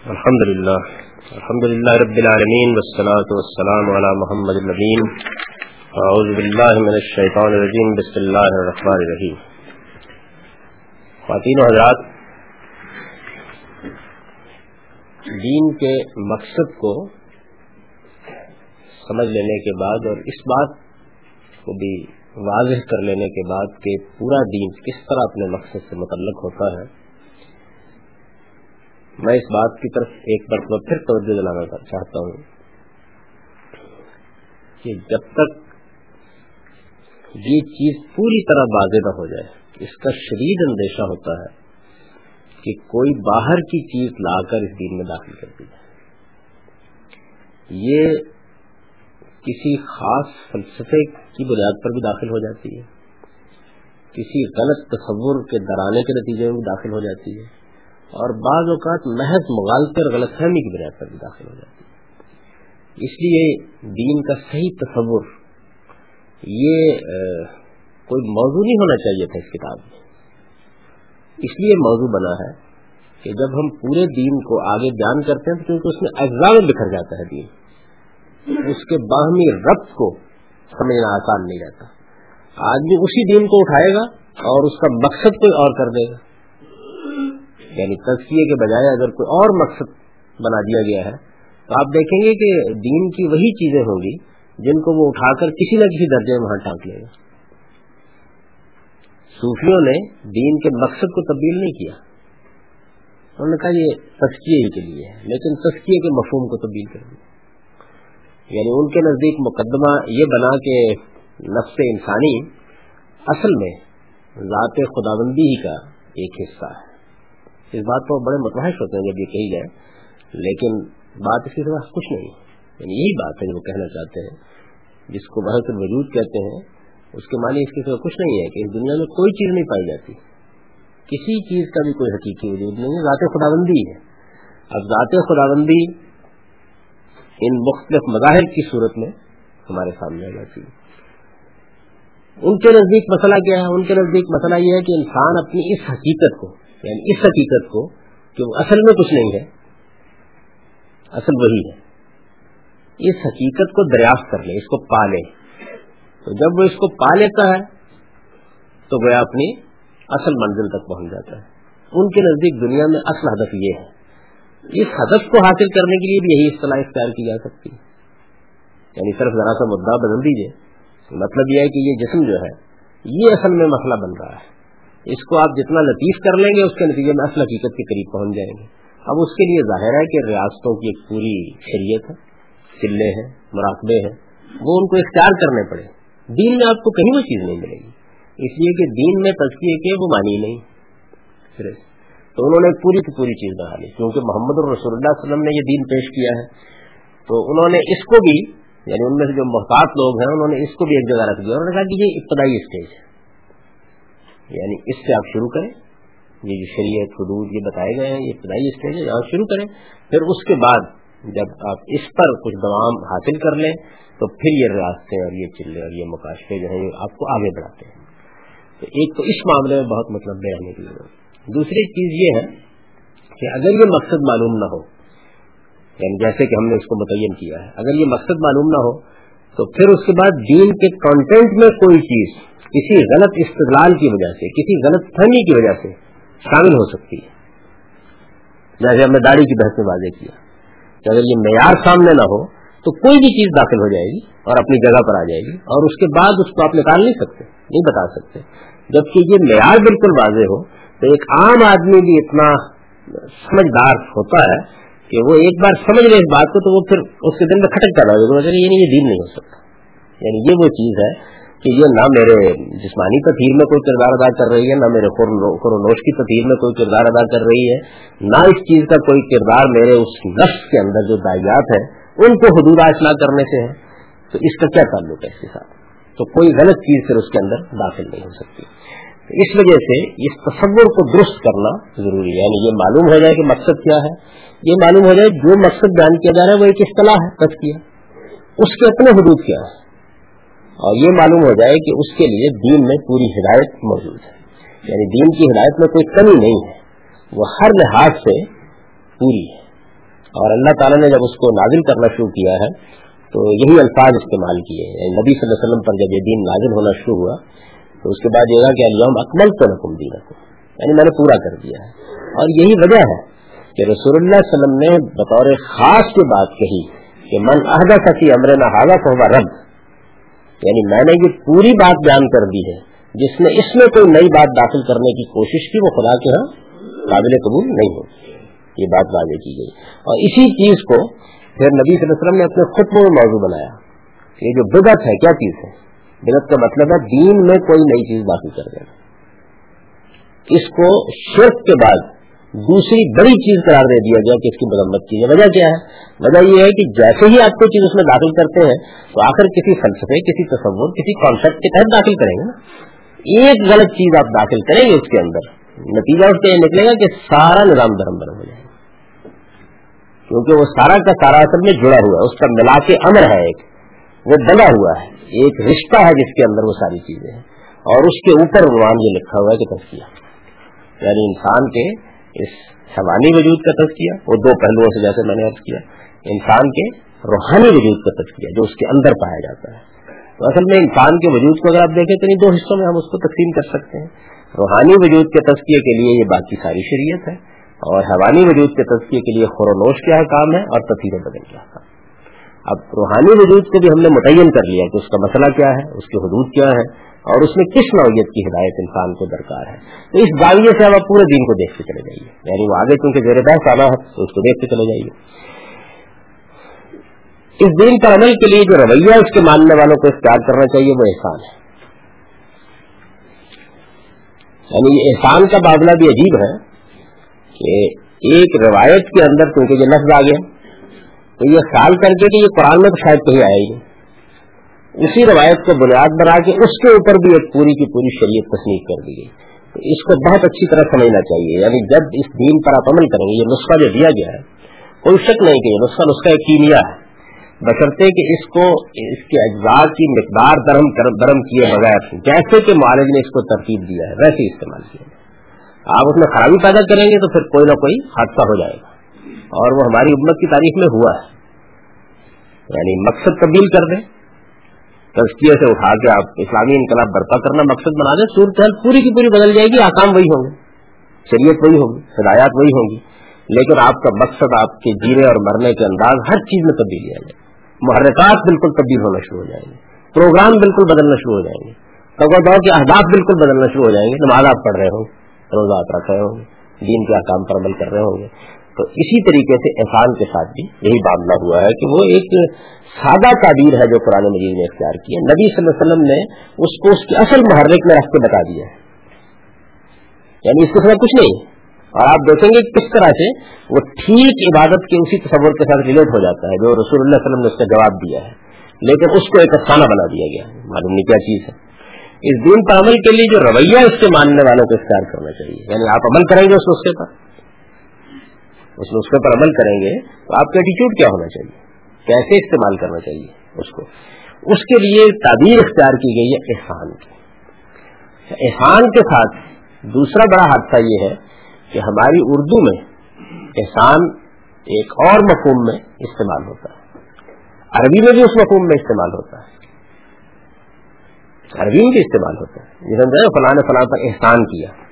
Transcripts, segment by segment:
الحمد للہ الحمد للہ رب العالمین والصلاة والسلام على محمد النبین اعوذ باللہ من الشیطان الرجیم بسم اللہ الرحمن الرحیم خواتین و حضرات، دین کے مقصد کو سمجھ لینے کے بعد اور اس بات کو بھی واضح کر لینے کے بعد کہ پورا دین کس طرح اپنے مقصد سے متعلق ہوتا ہے میں اس بات کی طرف ایک مرتبہ پھر توجہ دلانا چاہتا ہوں کہ جب تک یہ چیز پوری طرح واضح نہ ہو جائے، اس کا شدید اندیشہ ہوتا ہے کہ کوئی باہر کی چیز لا کر اس دین میں داخل کر دی جائے۔ یہ کسی خاص فلسفے کی بنیاد پر بھی داخل ہو جاتی ہے۔ کسی غلط تصور کے درانے کے نتیجے میں بھی داخل ہو جاتی ہے۔ اور بعض اوقات محض مغالطے اور غلط فہمی کی بنیاد پر بھی داخل ہو جاتی ہے۔ اس لیے دین کا صحیح تصور، یہ کوئی موضوع نہیں ہونا چاہیے تھا اس کتاب میں۔ اس لیے موضوع بنا ہے کہ جب ہم پورے دین کو آگے بیان کرتے ہیں تو کیونکہ اس میں اجزاء میں بکھر جاتا ہے دین، اس کے باہمی ربط کو سمجھنا آسان نہیں رہتا۔ آدمی اسی دین کو اٹھائے گا اور اس کا مقصد کوئی اور کر دے گا۔ یعنی تزکیے کے بجائے اگر کوئی اور مقصد بنا دیا گیا ہے، تو آپ دیکھیں گے کہ دین کی وہی چیزیں ہوں گی جن کو وہ اٹھا کر کسی نہ کسی درجے میں وہاں ٹانک لے گا صوفیوں نے دین کے مقصد کو تبدیل نہیں کیا۔ انہوں نے کہا یہ تسکیے ہی کے لیے ہے، لیکن تسکیے کے مفہوم کو تبدیل کر دیا۔ یعنی ان کے نزدیک مقدمہ یہ بنا کہ نفس انسانی اصل میں ذات خداوندی ہی کا ایک حصہ ہے۔ اس بات کو بڑے متحش ہوتے ہیں جب یہ کہی جائے، لیکن بات اس کے سوا کچھ نہیں۔ یعنی یہی بات ہے جو وہ کہنا چاہتے ہیں، جس کو بحث وجود کہتے ہیں، اس کے معنی اس کے سوا کچھ نہیں ہے کہ اس دنیا میں کوئی چیز نہیں پائی جاتی۔ کسی چیز کا بھی کوئی حقیقی وجود نہیں ہے، ذات خداوندی ہے۔ اب ذات خداوندی ان مختلف مظاہر کی صورت میں ہمارے سامنے آ جاتی ہے۔ ان کے نزدیک مسئلہ کیا ہے؟ ان کے نزدیک مسئلہ یہ ہے کہ انسان اپنی اس حقیقت کو یعنی اس حقیقت کو کہ وہ اصل میں کچھ نہیں ہے، اصل وہی ہے۔ اس حقیقت کو دریافت کر لے اس کو پالے تو جب وہ اس کو پا لیتا ہے، تو وہ اپنی اصل منزل تک پہنچ جاتا ہے۔ ان کے نزدیک دنیا میں اصل ہدف یہ ہے۔ اس ہدف کو حاصل کرنے کے لیے بھی یہی اصطلاح اختیار کی جا سکتی ہے۔ یعنی صرف ذرا سا مدعا بدل دیجیے مطلب یہ ہے کہ یہ جسم جو ہے، یہ اصل میں مسئلہ بن رہا ہے۔ اس کو آپ جتنا لطیف کر لیں گے، اس کے نتیجے میں اصل حقیقت کے قریب پہنچ جائیں گے۔ اب اس کے لیے ظاہر ہے کہ ریاستوں کی ایک پوری شریعت ہے چلے ہیں، مراقبے ہیں، وہ ان کو اختیار کرنے پڑے۔ دین میں آپ کو کہیں وہ چیز نہیں ملے گی۔ اس لیے کہ دین میں تزکیے کے وہ مانی نہیں۔ تو انہوں نے پوری کی پوری چیز بنا لی۔ کیونکہ محمد الرسول اللہ علیہ وسلم نے یہ دین پیش کیا ہے، تو انہوں نے اس کو بھی یعنی ان میں سے جو محتاط لوگ ہیں، انہوں نے اس کو بھی ایک جگہ رکھ دیا انہوں نے کہا کہ یہ ابتدائی اسٹیج ہے۔ یعنی اس سے آپ شروع کریں۔ یہ جو شریعت، حدود یہ بتائے گئے ہیں، یہ ابتدائی اسٹیج ہے، یہاں شروع کریں۔ پھر اس کے بعد جب آپ اس پر کچھ دوام حاصل کر لیں، تو پھر یہ ریاستیں اور یہ چلے اور یہ مقاصدے جو ہیں آپ کو آگے بڑھاتے ہیں۔ تو ایک تو اس معاملے میں بہت مطلب بے آنے کی ضرورت دوسری چیز یہ ہے کہ اگر یہ مقصد معلوم نہ ہو یعنی جیسے کہ ہم نے اس کو متعین کیا ہے، اگر یہ مقصد معلوم نہ ہو، تو پھر اس کے بعد دین کے کانٹینٹ میں کوئی چیز کسی غلط استدلال کی وجہ سے، کسی غلط فہمی کی وجہ سے شامل ہو سکتی ہے۔ جیسے ہم نے داڑھی کی بحث میں واضح کیا۔ کہ اگر یہ معیار سامنے نہ ہو، تو کوئی بھی چیز داخل ہو جائے گی اور اپنی جگہ پر آ جائے گی اور اس کے بعد اس کو آپ نکال نہیں سکتے، نہیں بتا سکتے۔ جبکہ یہ معیار بالکل واضح ہو، تو ایک عام آدمی بھی اتنا سمجھدار ہوتا ہے کہ وہ ایک بار سمجھ لے اس بات کو تو وہ پھر اس کے دل میں کھٹکتا رہے گا یعنی یہ دین نہیں ہو سکتا۔ یعنی یہ وہ چیز ہے کہ یہ نہ میرے جسمانی تطہیر میں کوئی کردار ادا کر رہی ہے، نہ میرے خورنوش کی تطہیر میں کوئی کردار ادا کر رہی ہے، نہ اس چیز کا کوئی کردار میرے اس نفس کے اندر جو دائیات ہے ان کو حدود آشنا کرنے سے ہے۔ تو اس کا کیا تعلق ہے اس کے ساتھ؟ تو کوئی غلط چیز پھر اس کے اندر داخل نہیں ہو سکتی۔ تو اس وجہ سے اس تصور کو درست کرنا ضروری ہے۔ یعنی یہ معلوم ہو جائے کہ مقصد کیا ہے۔ یہ معلوم ہو جائے جو مقصد بیان کیا جا رہا ہے، وہ ایک اصطلاح ہے تجکیہ اس کے اپنے حدود کیا ہے اور یہ معلوم ہو جائے کہ اس کے لیے دین میں پوری ہدایت موجود ہے۔ یعنی دین کی ہدایت میں کوئی کمی نہیں ہے۔ وہ ہر لحاظ سے پوری ہے۔ اور اللہ تعالیٰ نے جب اس کو نازل کرنا شروع کیا ہے، تو یہی الفاظ استعمال کیے ہیں۔ یعنی نبی صلی اللہ علیہ وسلم پر جب یہ دین نازل ہونا شروع ہوا، تو اس کے بعد یہ کہ اليوم اکمل تو نقم دین یعنی میں نے پورا کر دیا ہے۔ اور یہی وجہ ہے کہ رسول اللہ علیہ وسلم نے بطور خاص کی بات کہی کہ من عہدہ سکی امر نہ ہوا رب یعنی میں نے یہ پوری بات بیان کر دی ہے، جس نے اس میں کوئی نئی بات داخل کرنے کی کوشش کی، وہ خدا کے ہاں قابل قبول نہیں ہوگی یہ بات واضح کی گئی۔ اور اسی چیز کو پھر نبی صلی اللہ علیہ وسلم نے اپنے خطبوں میں موضوع بنایا یہ جو بدت ہے، کیا چیز ہے؟ بدت کا مطلب ہے دین میں کوئی نئی چیز داخل کر دینا۔ اس کو شرک کے بعد دوسری بڑی چیز قرار دے دیا گیا کہ اس کی مرمت کی وجہ کیا ہے؟ وجہ یہ ہے کہ جیسے ہی آپ کوئی چیز اس میں داخل کرتے ہیں، تو آخر کسی فلسفے، کسی تصور، کسی کانسیپٹ کے تحت داخل کریں گے نا۔ ایک غلط چیز آپ داخل کریں گے اس کے اندر۔ نتیجہ اس کا یہ نکلے گا کہ سارا نظام درم برم ہو جائے۔ گا کیونکہ وہ سارا کا سارا اصل میں جڑا ہوا ہے، اس کا ملا کے امر ہے ایک۔ وہ بنا ہوا ہے۔ ایک رشتہ ہے جس کے اندر وہ ساری چیزیں ہیں۔ اور اس کے اوپر عنوان یہ لکھا ہوا ہے کہ تذکیہ یعنی انسان کے اس حوانی وجود کا تذکیہ، وہ دو پہلوؤں سے جیسے میں نے عرض کیا، انسان کے روحانی وجود کا تذکیہ، جو اس کے اندر پایا جاتا ہے۔ تو اصل میں انسان کے وجود کو اگر آپ دیکھیں، تو دو حصوں میں ہم اس کو تقسیم کر سکتے ہیں۔ روحانی وجود کے تذکیے کے لیے یہ باقی ساری شریعت ہے، اور حوانی وجود کے تذکیے کے لیے خورونوش کیا کام ہے، اور تفیر بدل کیا کام اب روحانی وجود کو بھی ہم نے متعین کر لیا کہ اس کا مسئلہ کیا ہے، اس کی حدود کیا ہے اور اس میں کس نوعیت کی ہدایت انسان کو درکار ہے؟ تو اس زاویے سے آپ پورے دن کو دیکھ کے چلے جائیے۔ یعنی وہ آگے چونکہ زیر بحث آنا ہے، تو اس کو دیکھ کے چلے جائیے۔ اس دین پر عمل کے لیے جو رویہ اس کے ماننے والوں کو اختیار کرنا چاہیے، وہ احسان ہے۔ یعنی یہ احسان کا بادلہ بھی عجیب ہے کہ ایک روایت کے اندر کیونکہ یہ لفظ آ گیا تو یہ خیال کر کے کہ یہ قرآن میں تو شاید کہیں آئے گی اسی روایت کو بنیاد بنا کے اس کے اوپر بھی ایک پوری کی پوری شریعت تصنیف کر دی گئی۔ تو اس کو بہت اچھی طرح سمجھنا چاہیے۔ یعنی جب اس دین پر آپ عمل کریں گے، یہ نسخہ جو دیا گیا ہے، کوئی شک نہیں کہ یہ نسخہ نسخہ ایک کیمیا ہے۔ بشرطے کہ اس کو، اس کے اجزاء کی مقدار درم درم کیے بغیر، جیسے کہ معالج نے اس کو ترتیب دیا ہے، ویسے استعمال کیا آپ اس میں خرابی پیدا کریں گے تو پھر کوئی نہ کوئی حادثہ ہو جائے گا۔ اور وہ ہماری امت کی تاریخ میں ہوا ہے۔ یعنی مقصد تبدیل کر دیں۔ تزکیے سے اٹھا کے آپ اسلامی انقلاب برپا کرنا مقصد بنا دیں، صورت حال پوری کی پوری بدل جائے گی آکام وہی ہوں گے۔ شریعت وہی ہوگی ہدایات وہی ہوں گی۔ لیکن آپ کا مقصد آپ کے جینے اور مرنے کے انداز ہر چیز میں تبدیلی آ جائے محرکات بالکل تبدیل ہونا شروع ہو جائیں گے۔ پروگرام بالکل بدلنا شروع ہو جائیں گے۔ دور کے اہداف بالکل بدلنا شروع ہو جائیں گے۔ نماز آپ پڑھ رہے ہوں گے روزہ آپ رکھ رہے ہوں گے، دین کے احکام پر عمل کر رہے ہوں گے۔ تو اسی طریقے سے احسان کے ساتھ بھی یہی معاملہ ہوا ہے کہ وہ ایک سادہ تعبیر ہے جو قرآن مجید نے اختیار کی ہے۔ نبی صلی اللہ علیہ وسلم نے اس کو اس کے اصل محرک میں رکھ کے بتا دیا ہے۔ یعنی اس کے ساتھ کچھ نہیں۔ اور آپ دیکھیں گے کس طرح سے وہ ٹھیک عبادت کے اسی تصور کے ساتھ ریلیٹ ہو جاتا ہے جو رسول اللہ علیہ وسلم نے اس کا جواب دیا ہے۔ لیکن اس کو ایک افسانہ بنا دیا گیا معلوم نہیں کیا چیز ہے۔ اس دین پر عمل کے لیے جو رویہ اس کے ماننے والوں کو اختیار کرنا چاہیے۔ یعنی آپ عمل کریں گے اس نسخے پر اس نسخے پر عمل کریں گے تو آپ کا ایٹیچیوڈ کیا ہونا چاہیے؟ کیسے استعمال کرنا چاہیے اس کو؟ اس کے لیے تعبیر اختیار کی گئی ہے احسان کی۔ احسان کے ساتھ دوسرا بڑا حادثہ یہ ہے کہ ہماری اردو میں احسان ایک اور مفہوم میں استعمال ہوتا ہے۔ عربی میں بھی اس مفہوم میں استعمال ہوتا ہے۔ عربی میں بھی استعمال ہوتا ہے۔ یہ فلاں نے فلاں پر احسان کیا۔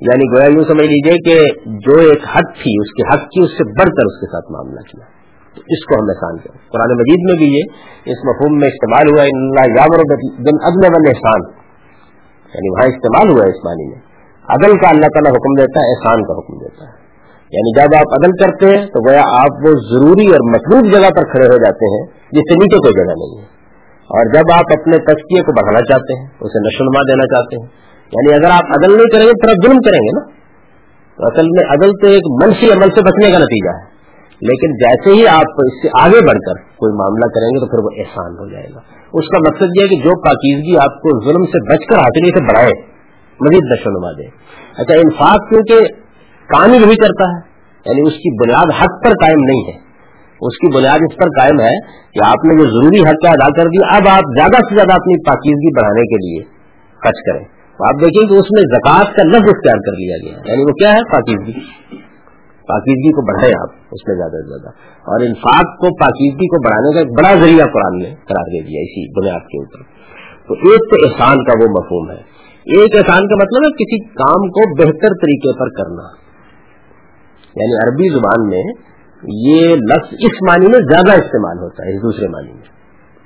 یعنی گویا یوں سمجھ لیجیے کہ جو ایک حق تھی، اس کے حق کی اس سے بڑھ کر اس کے ساتھ معاملہ کیا۔ تو اس کو ہم احسان کریں۔ قرآن مجید میں بھی یہ اس مفہوم میں استعمال ہوا اللہ احسان یعنی وہاں استعمال ہوا ہے اس معنی میں۔ عدل کا اللہ تعالیٰ حکم دیتا ہے، احسان کا حکم دیتا ہے۔ یعنی جب آپ عدل کرتے ہیں، تو گویا آپ وہ ضروری اور مطلوب جگہ پر کھڑے ہو جاتے ہیں، جس سے نیچے کوئی جگہ نہیں ہے۔ اور جب آپ اپنے تجکیے کو بڑھانا چاہتے ہیں، اسے نشوما دینا چاہتے ہیں یعنی اگر آپ عدل نہیں کریں گے تو ظلم کریں گے نا۔ تو اصل میں عدل تو ایک منشی عمل سے بچنے کا نتیجہ ہے۔ لیکن جیسے ہی آپ اس سے آگے بڑھ کر کوئی معاملہ کریں گے تو پھر وہ احسان ہو جائے گا۔ اس کا مقصد یہ ہے کہ جو پاکیزگی آپ کو ظلم سے بچ کر حاصل سے بڑھائے، مزید نشو نما دے۔ اچھا انفاق کیونکہ کام ہی نہیں کرتا ہے یعنی اس کی بنیاد حق پر قائم نہیں ہے۔ اس کی بنیاد اس پر قائم ہے کہ آپ نے جو ضروری حق کا ادا کر دیا اب آپ زیادہ سے زیادہ اپنی پاکیزگی بڑھانے کے لیے خرچ کریں۔ تو آپ دیکھیں کہ اس میں زکوٰۃ کا لفظ اختیار کر لیا گیا یعنی وہ کیا ہے؟ پاکیزگی۔ پاکیزگی کو بڑھائیں آپ، اس میں زیادہ سے زیادہ۔ اور انفاق کو، پاکیزگی کو بڑھانے کا ایک بڑا ذریعہ قرآن نے قرار دے دیا اسی بنیاد کے اوپر۔ تو ایک تو احسان کا وہ مفہوم ہے۔ ایک احسان کا مطلب ہے کسی کام کو بہتر طریقے پر کرنا۔ یعنی عربی زبان میں یہ لفظ اس معنی میں زیادہ استعمال ہوتا ہے، اس دوسرے معنی میں۔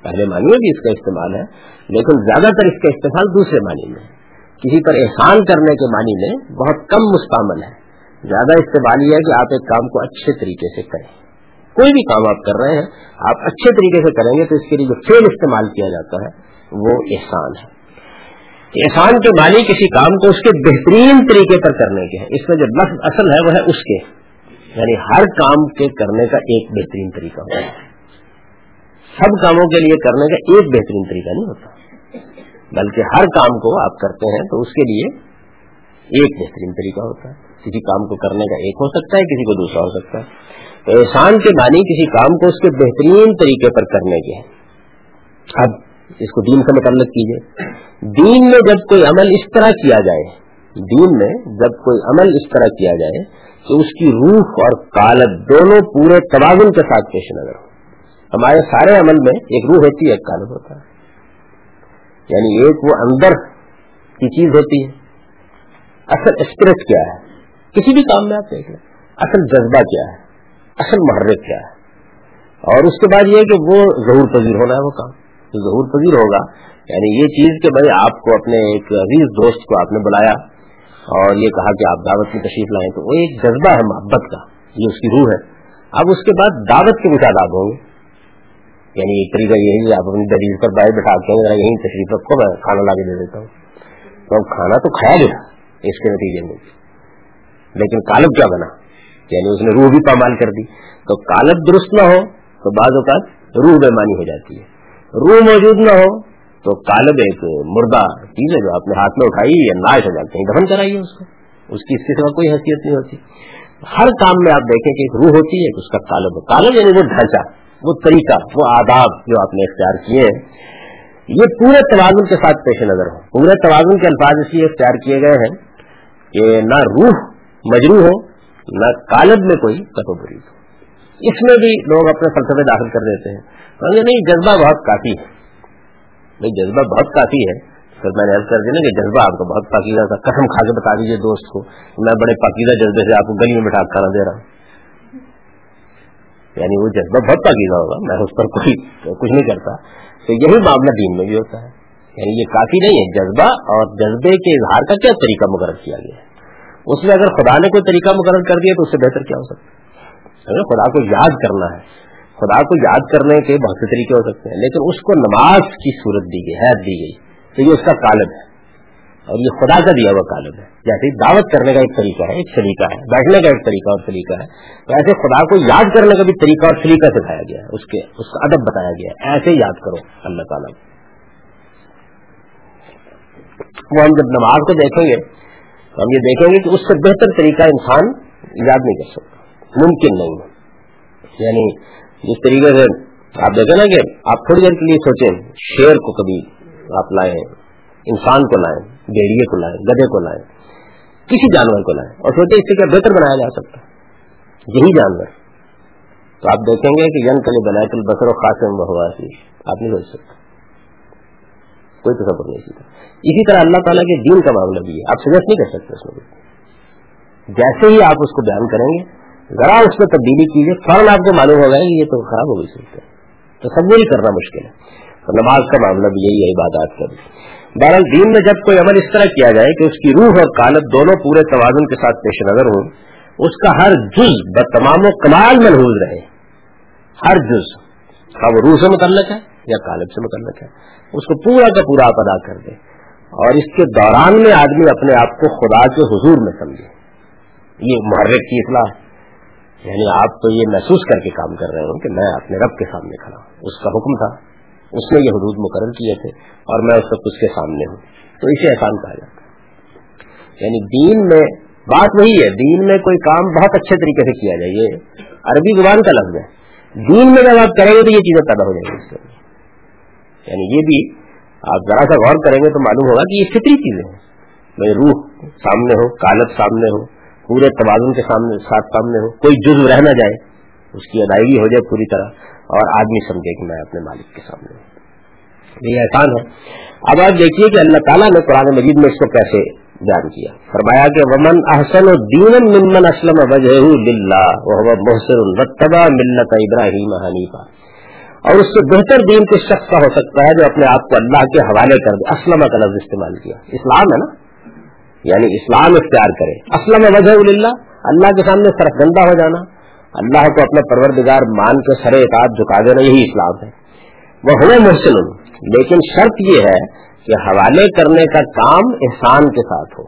پہلے معنی میں بھی اس کا استعمال ہے، لیکن زیادہ تر اس کا استعمال دوسرے معنی میں۔ کسی پر احسان کرنے کے معنی میں بہت کم مستعمل ہے۔ زیادہ استعمال یہ ہے کہ آپ ایک کام کو اچھے طریقے سے کریں۔ کوئی بھی کام آپ کر رہے ہیں، آپ اچھے طریقے سے کریں گے تو اس کے لیے جو فیل استعمال کیا جاتا ہے، وہ احسان ہے۔ احسان کے معنی کسی کام کو اس کے بہترین طریقے پر کرنے کے ہیں۔ اس میں جو لفظ اصل ہے وہ ہے اس کے۔ یعنی ہر کام کے کرنے کا ایک بہترین طریقہ ہوتا ہے۔ سب کاموں کے لیے کرنے کا ایک بہترین طریقہ نہیں ہوتا۔ بلکہ ہر کام کو آپ کرتے ہیں تو اس کے لیے ایک بہترین طریقہ ہوتا ہے۔ کسی کام کو کرنے کا ایک ہو سکتا ہے، کسی کو دوسرا ہو سکتا ہے۔ احسان کے معنی کسی کام کو اس کے بہترین طریقے پر کرنے کے ہیں۔ اب اس کو دین سے متعلق کیجیے دین میں جب کوئی عمل اس طرح کیا جائے، دین میں جب کوئی عمل اس طرح کیا جائے تو اس کی روح اور کالت دونوں پورے توازن کے ساتھ پیش نظر ہو۔ ہمارے سارے عمل میں ایک روح ہوتی ہے، ایک کالب ہوتا ہے۔ یعنی ایک وہ اندر کی چیز ہوتی ہے۔ اصل اسپرٹ کیا ہے؟ کسی بھی کام میں آپ دیکھ لیں۔ اصل جذبہ کیا ہے؟ اصل محرک کیا ہے؟ اور اس کے بعد یہ کہ وہ ضرور پذیر ہونا ہے وہ کام۔ ظہور پذیر ہوگا یعنی یہ چیز کہ بھائی آپ کو اپنے ایک عزیز دوست کو آپ نے بلایا اور یہ کہا کہ آپ دعوت کی تشریف لائیں تو وہ ایک جذبہ ہے محبت کا، یہ اس کی روح ہے۔ اب اس کے بعد دعوت کے بھی ہوں گے۔ یعنی ایک طریقہ یہی ہے، آپ اپنی دلیل پر باہر بٹھا کے یہیں تشریف رکھو، میں کھانا لا کے دے دیتا ہوں۔ تو اب کھانا تو کھایا گیا، اس کے نتیجے میں۔ لیکن کالب کیا بنا؟ یعنی اس نے روح بھی پامال کر دی۔ تو کالب درست نہ ہو تو بعض اوقات روح بےمانی ہو جاتی ہے۔ روح موجود نہ ہو تو کالب ایک مردہ چیز ہے جو آپ نے ہاتھ میں اٹھائی یا نائ سے جاتے ہیں دفن کرائیے اس کو۔ اس کی اس کے سوا کوئی حیثیت نہیں ہوتی۔ ہر کام میں آپ دیکھیں کہ ایک روح ہوتی ہے اس کا کالب۔ کالب یعنی وہ ڈھانچہ۔ وہ طریقہ، وہ آداب جو آپ نے اختیار کیے ہیں، یہ پورے توازن کے ساتھ پیش نظر ہو پورے توازن کے الفاظ اس لیے اختیار کیے گئے ہیں کہ نہ روح مجرو ہو، نہ کالب میں کوئی کٹوبری ہو۔ اس میں بھی لوگ اپنے فلسفے داخل کر دیتے ہیں۔ ہاں، نہیں، جذبہ بہت کافی ہے۔ بھائی جذبہ بہت کافی ہے۔ سر، میں نے عرض کر دیا کہ جذبہ آپ کو بہت پاکیزہ تھا قسم کھا کے بتا دیجیے دوست کو۔ میں بڑے پاکیزہ جذبے سے آپ کو گلی میں بٹھا کھانا دے رہا ہوں۔ یعنی وہ جذبہ بہت پاکیزہ ہوگا، میں اس پر کوئی کچھ نہیں کرتا۔ تو یہی معاملہ دین میں بھی ہوتا ہے۔ یعنی یہ کافی نہیں ہے، جذبہ اور جذبے کے اظہار کا کیا طریقہ مقرر کیا گیا ہے؟ اس میں اگر خدا نے کوئی طریقہ مقرر کر دیا تو اس سے بہتر کیا ہو سکتا ہے؟ خدا کو یاد کرنا ہے۔ خدا کو یاد کرنے کے بہت سے طریقے ہو سکتے ہیں، لیکن اس کو نماز کی صورت دی گئی، حید دی گئی۔ تو یہ اس کا کالب ہے۔ اور یہ خدا کا دیا ہوا کالب ہے۔ جیسے دعوت کرنے کا ایک طریقہ ہے، ایک سلیقہ ہے، بیٹھنے کا ایک طریقہ اور سلیقہ ہے۔ ایسے خدا کو یاد کرنے کا بھی طریقہ اور سلیقہ سکھایا گیا ہے، اس کے، اس کا ادب بتایا گیا ہے۔ ایسے یاد کرو اللہ تعالیٰ۔ وہ ہم جب نماز کو دیکھیں گے، تو ہم یہ دیکھیں گے کہ اس سے بہتر طریقہ انسان یاد نہیں کر سکتا، ممکن نہیں ہے۔ یعنی جس طریقے سے آپ دیکھیں نا کہ آپ تھوڑی دیر کے لیے سوچیں شیر کو کبھی آپ لائیں، انسان کو لائیں۔ بھیڑیے کو لائیں گدے کو لائیں کسی جانور کو لائیں اور سوچیں اس سے کیا بہتر بنایا جا سکتا یہی جانور۔ تو آپ دیکھیں گے کہ ین کلی بنا کل بسر و خاص بہواسی آپ نہیں سوچ سکتے۔ کوئی تصور نہیں سیکھا اسی طرح اللہ تعالیٰ کے دین کا معاملہ بھی ہے۔ آپ سجیسٹ نہیں کر سکتے اس میں جیسے ہی آپ اس کو بیان کریں گے، ذرا اس میں تبدیلی کیجیے فوراً آپ کو معلوم ہوگا کہ یہ تو خراب ہو گئی سکتے تو سب کرنا مشکل ہے۔ تو نماز کا معاملہ بھی یہی ہے، عبادات کا بھی۔ بہرحال دین میں جب کوئی عمل اس طرح کیا جائے کہ اس کی روح اور کالت دونوں پورے توازن کے ساتھ پیش نظر ہوں، اس کا ہر جز ب تمام و کمال محفوظ رہے۔ ہر جز۔ ہاں وہ روح سے متعلق ہے یا کالب سے متعلق ہے۔ اس کو پورا کا پورا آپ ادا کر دیں اور اس کے دوران میں آدمی اپنے آپ کو خدا کے حضور میں سمجھے۔ یہ محرک کی اطلاع ہے یعنی آپ تو یہ محسوس کر کے کام کر رہے ہوں کہ میں اپنے رب کے سامنے کھڑا ہوں۔ اس کا حکم تھا۔ اس نے یہ حدود مقرر کیے تھے اور میں اس وقت اس کے سامنے ہوں۔ تو اسے احسان کہا جاتا ہے۔ یعنی دین میں بات وہی ہے، دین میں کوئی کام بہت اچھے طریقے سے کیا جائے، یہ عربی زبان کا لفظ ہے۔ دین میں جب آپ کریں گے تو یہ چیزیں پیدا ہو جائیں گی اس سے یعنی یہ بھی آپ ذرا سا غور کریں گے تو معلوم ہوگا کہ یہ فطری چیزیں ہیں۔ روح سامنے ہو کالت سامنے ہو، پورے توازن کے سامنے، ساتھ سامنے ہو، کوئی جزو رہ نہ جائے۔ اس کی ادائیگی ہو جائے پوری طرح اور آدمی سمجھے کہ میں اپنے مالک کے سامنے ہوں۔ یہ احسان ہے۔ اب آپ دیکھیے کہ اللہ تعالیٰ نے قرآن مجید میں اس کو کیسے بیان کیا۔ فرمایا کہ ومن احسن دین ممن اسلم وجہ محسن ملت ابراہیم حنیفہ اور اس سے بہتر دین کس شخص کا ہو سکتا ہے جو اپنے آپ کو اللہ کے حوالے کر دے؟ اسلم کا لفظ استعمال کیا۔ اسلام ہے نا؟ یعنی اسلام اختیار کرے۔ اسلم وجہ اللہ اللہ کے سامنے سرف گندہ ہو جانا۔ اللہ کو اپنا پروردگار مان کے سر اعتاد جھکا دینا یہی اسلام ہے۔ وہ ہوئے محسن لیکن شرط یہ ہے کہ حوالے کرنے کا کام احسان کے ساتھ ہو۔